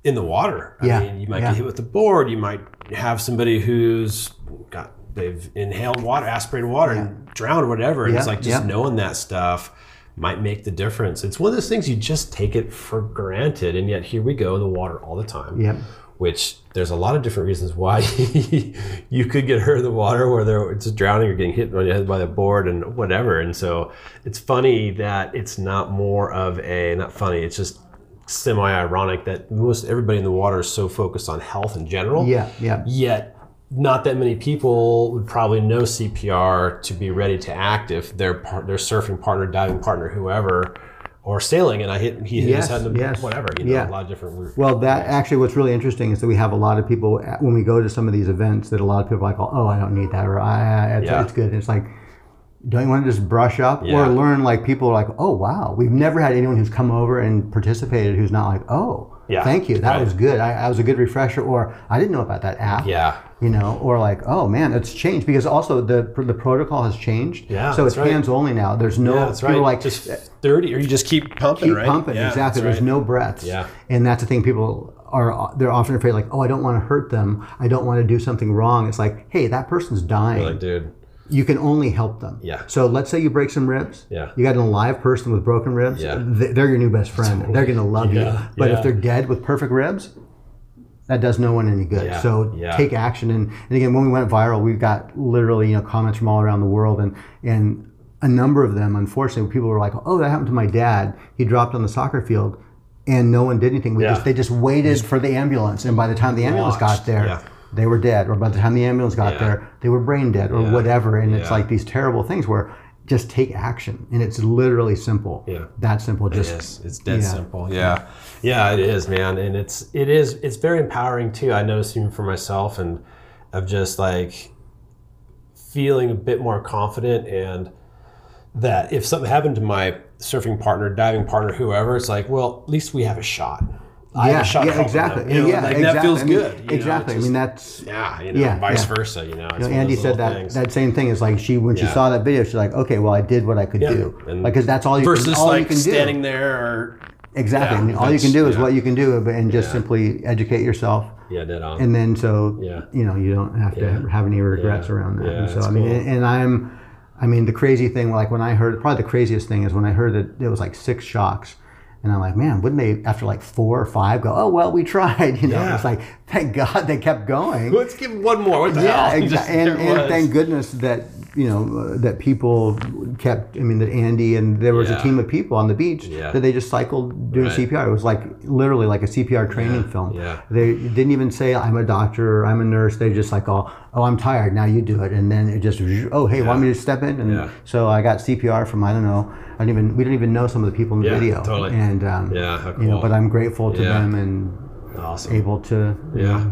in the water. I Yeah, mean, you might yeah. get hit with the board. You might have somebody who's got they've inhaled water, aspirated water, and drowned or whatever. And it's like just yeah. knowing that stuff might make the difference. It's one of those things you just take it for granted, and yet here we go in the water all the time Yep. which there's a lot of different reasons why you could get hurt in the water, whether it's drowning or getting hit on your head by the board and whatever. And so it's funny that it's not more of a not funny. It's just semi-ironic that most everybody in the water is so focused on health in general. Yeah, yeah. Yet not that many people would probably know CPR to be ready to act if their par- their surfing partner, diving partner, whoever, or sailing. And I hit he hit Yes, his head in yes. whatever. You know, Yeah. a lot of different. Well, that actually, what's really interesting is that we have a lot of people when we go to some of these events that a lot of people are like, oh, I don't need that, or I, it's, Yeah. it's good. it's like, don't you want to just brush up Yeah. or learn? Like people are like, oh, wow, we've never had anyone who's come over and participated who's not like, oh, Yeah, thank you, that right. was good. I, I was a good refresher, or I didn't know about that app. Yeah. you know, or like, oh man, it's changed because also the the protocol has changed. Yeah, so it's right. hands only now. There's no Yeah, that's right. like just eh, thirty, or you just keep pumping, keep right? pumping. Yeah, exactly. There's no breaths. Yeah. And that's the thing. People are they're often afraid like, oh, I don't want to hurt them. I don't want to do something wrong. It's like, hey, that person's dying. Like, dude, you can only help them. Yeah. So let's say you break some ribs. Yeah. You got an alive person with broken ribs. Yeah. They're your new best friend. They're going to love you. But yeah. if they're dead with perfect ribs, that does no one any good. Yeah, So yeah. take action. And, and again, when we went viral, we got literally you know comments from all around the world, and and a number of them, unfortunately, people were like, "Oh, that happened to my dad. He dropped on the soccer field." And no one did anything. We Yeah. just they just waited for the ambulance, and by the time the ambulance got there, yeah. They were dead. Or by the time the ambulance got Yeah. there, they were brain dead, or Yeah. whatever. And it's like these terrible things where just take action, and it's literally simple. Yeah. that simple. Just Yes, it's dead yeah. simple. Yeah, yeah, it is, man, and it's it is it's very empowering too. I noticed even for myself, and of just like feeling a bit more confident, and that if something happened to my surfing partner, diving partner, whoever, it's like, well, at least we have a shot. Yeah, yeah, exactly. them, you know, yeah, like exactly. that feels I mean, good. you know, exactly. I mean, that's yeah, you know, yeah, vice yeah. versa. You know, it's You know, Andy said that things. that same thing is like she when she Yeah. saw that video, she's like, okay, well, I did what I could do, and like because that's all you versus can, all like you can standing do. there or Exactly. I mean, all you can do is what you can do, and just simply educate yourself, yeah, dead on. and then so Yeah. you know you don't have to have any regrets around that. Yeah, and so I mean, and, and I'm, I mean, the crazy thing, like when I heard, probably the craziest thing is when I heard that it was like six shocks. And I'm like, man, wouldn't they after like four or five go? Oh well, we tried. You know, Yeah. it's like thank God they kept going. Let's give one more. What the yeah, hell? exa- Just- and, and thank goodness that you know uh, that people kept. I mean, that Andy and there was Yeah. a team of people on the beach Yeah. that they just cycled doing Right. CPR. It was like literally like a CPR training Yeah, film. yeah. They didn't even say I'm a doctor or I'm a nurse. They just like oh oh I'm tired now you do it and then it just oh hey want me to step in and Yeah. so I got CPR from I don't know I don't even we didn't even know some of the people in the Yeah, video totally. and um, Yeah, how you know but I'm grateful to them and awesome. able to you Yeah. know,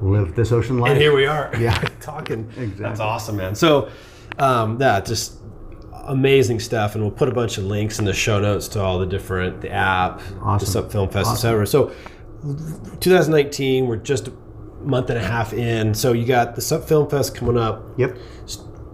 live this ocean life. And here we are. Yeah. talking. Exactly. That's awesome, man. So, um, yeah, just amazing stuff. And we'll put a bunch of links in the show notes to all the different, the app, Awesome. the SUP Film Fest, etc. So, 2019, we're just a month and a half in. So, you got the SUP Film Fest coming up. Yep.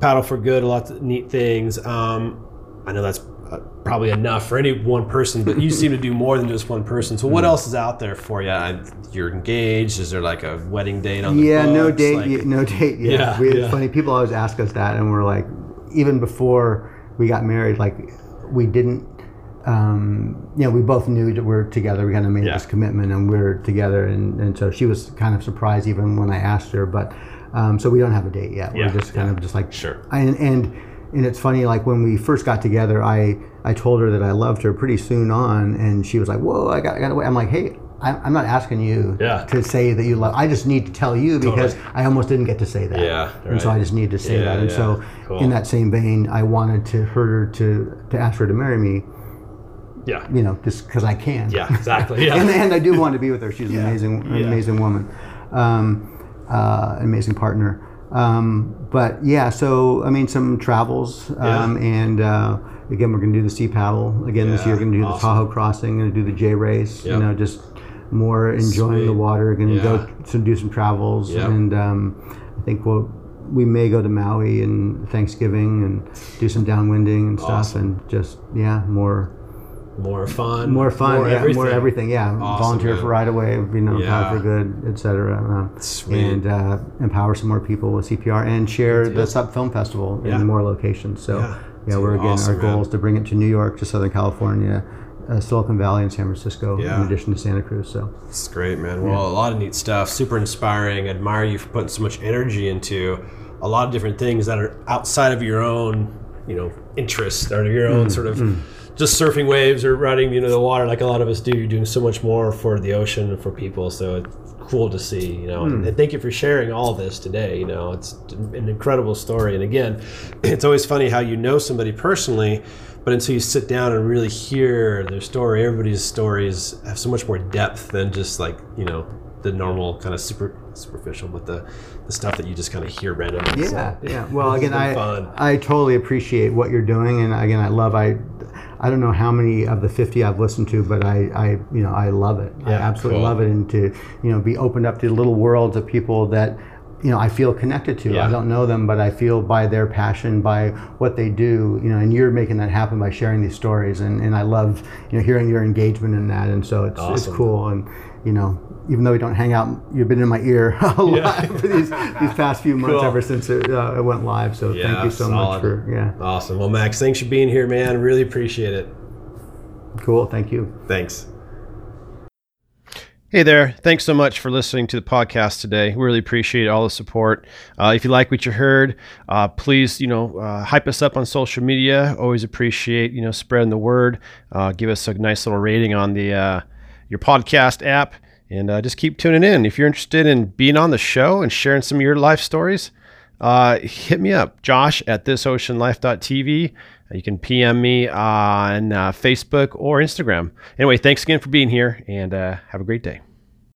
Paddle for Good, a lot of neat things. Um, I know that's uh, probably enough for any one person, but you seem to do more than just one person. So, what Hmm. else is out there for you? I- You're engaged. Is there like a wedding date on the Yeah, no date, Like- yet- no date yet. Yeah, we, it's yeah. funny. People always ask us that, and we're like, even before we got married, like we didn't. Um, you know, we both knew that we're together. We kind of made Yeah. this commitment, and we're together. And, and so she was kind of surprised even when I asked her. But um, so we don't have a date yet. Yeah, We're just kind yeah. of just like Sure. And and and it's funny. Like when we first got together, I I told her that I loved her pretty soon on, and she was like, "Whoa, I got I got away." I'm like, "Hey." I- I'm not asking you Yeah. to say that you love. I just need to tell you because I almost didn't get to say that. Yeah, And so. I just need to say Yeah, that. And yeah. so Cool. in that same vein, I wanted to her to to ask her to marry me. Yeah. You know, just because I can. Yeah. Exactly. Yeah. and, and I do want to be with her. She's an amazing, an amazing woman, um, uh, amazing partner. Um, but yeah, so I mean, some travels, um, and uh, again, we're going to do the sea paddle again this year. We're going to do the. Tahoe crossing, going to do the Jay race. Yep. You know, just more enjoying the Sweet. water. Going to Yeah. go to do some travels, Yep. and um, I think we'll. We may go to Maui and Thanksgiving and do some downwinding and stuff, Awesome. and just yeah, more more fun. more fun, yeah, everything. more everything, yeah. Awesome, Volunteer man. for right away, you know, Yeah. Power for Good, etc. Sweet. and uh, empower some more people with CPR and share the SUP Film Festival Yeah. in more locations. So, Yeah. yeah, we're again awesome, our goal man. is to bring it to New York, to Southern California, uh, Silicon Valley, and San Francisco, Yeah. in addition to Santa Cruz. So, It's great, man. Well, a lot of neat stuff. Super inspiring. Admire you for putting so much energy into a lot of different things that are outside of your own, you know, interests or your Mm, own sort of just surfing waves or riding, you know, the water like a lot of us do. You're doing so much more for the ocean and for people. So it's cool to see, you know. Mm. And thank you for sharing all this today. You know, it's an incredible story. And again, it's always funny how you know somebody personally. But until you sit down and really hear their story, everybody's stories have so much more depth than just like you know the normal kind of super superficial, but the the stuff that you just kind of hear randomly. yeah, So, yeah. Well, again, I fun. I totally appreciate what you're doing, and again, I love I. I don't know how many of the 50 I've listened to, but I, I you know, I love it. I absolutely cool. love it, and to, you know, be opened up to little worlds of people that, you know, I feel connected to. Yeah. I don't know them, but I feel by their passion, by what they do, you know, and you're making that happen by sharing these stories, and, and I love, you know, hearing your engagement in that, and so it's Awesome. it's cool, and you know, even though we don't hang out, you've been in my ear a lot for these these past few months Cool. ever since it, uh, it went live. So Yeah, thank you so solid. much for yeah, Awesome. Well, Max, thanks for being here, man. Really appreciate it. cool. Thank you. Thanks. Hey there. Thanks so much for listening to the podcast today. We really appreciate all the support. Uh, if you like what you heard, uh, please, you know, uh, hype us up on social media. Always appreciate, you know, spreading the word. Uh, give us a nice little rating on the uh, your podcast app, and uh, just keep tuning in. If you're interested in being on the show and sharing some of your life stories, uh, hit me up, Josh at thisoceanlife.tv. You can PM me on uh, Facebook or Instagram. Anyway, thanks again for being here, and uh, have a great day.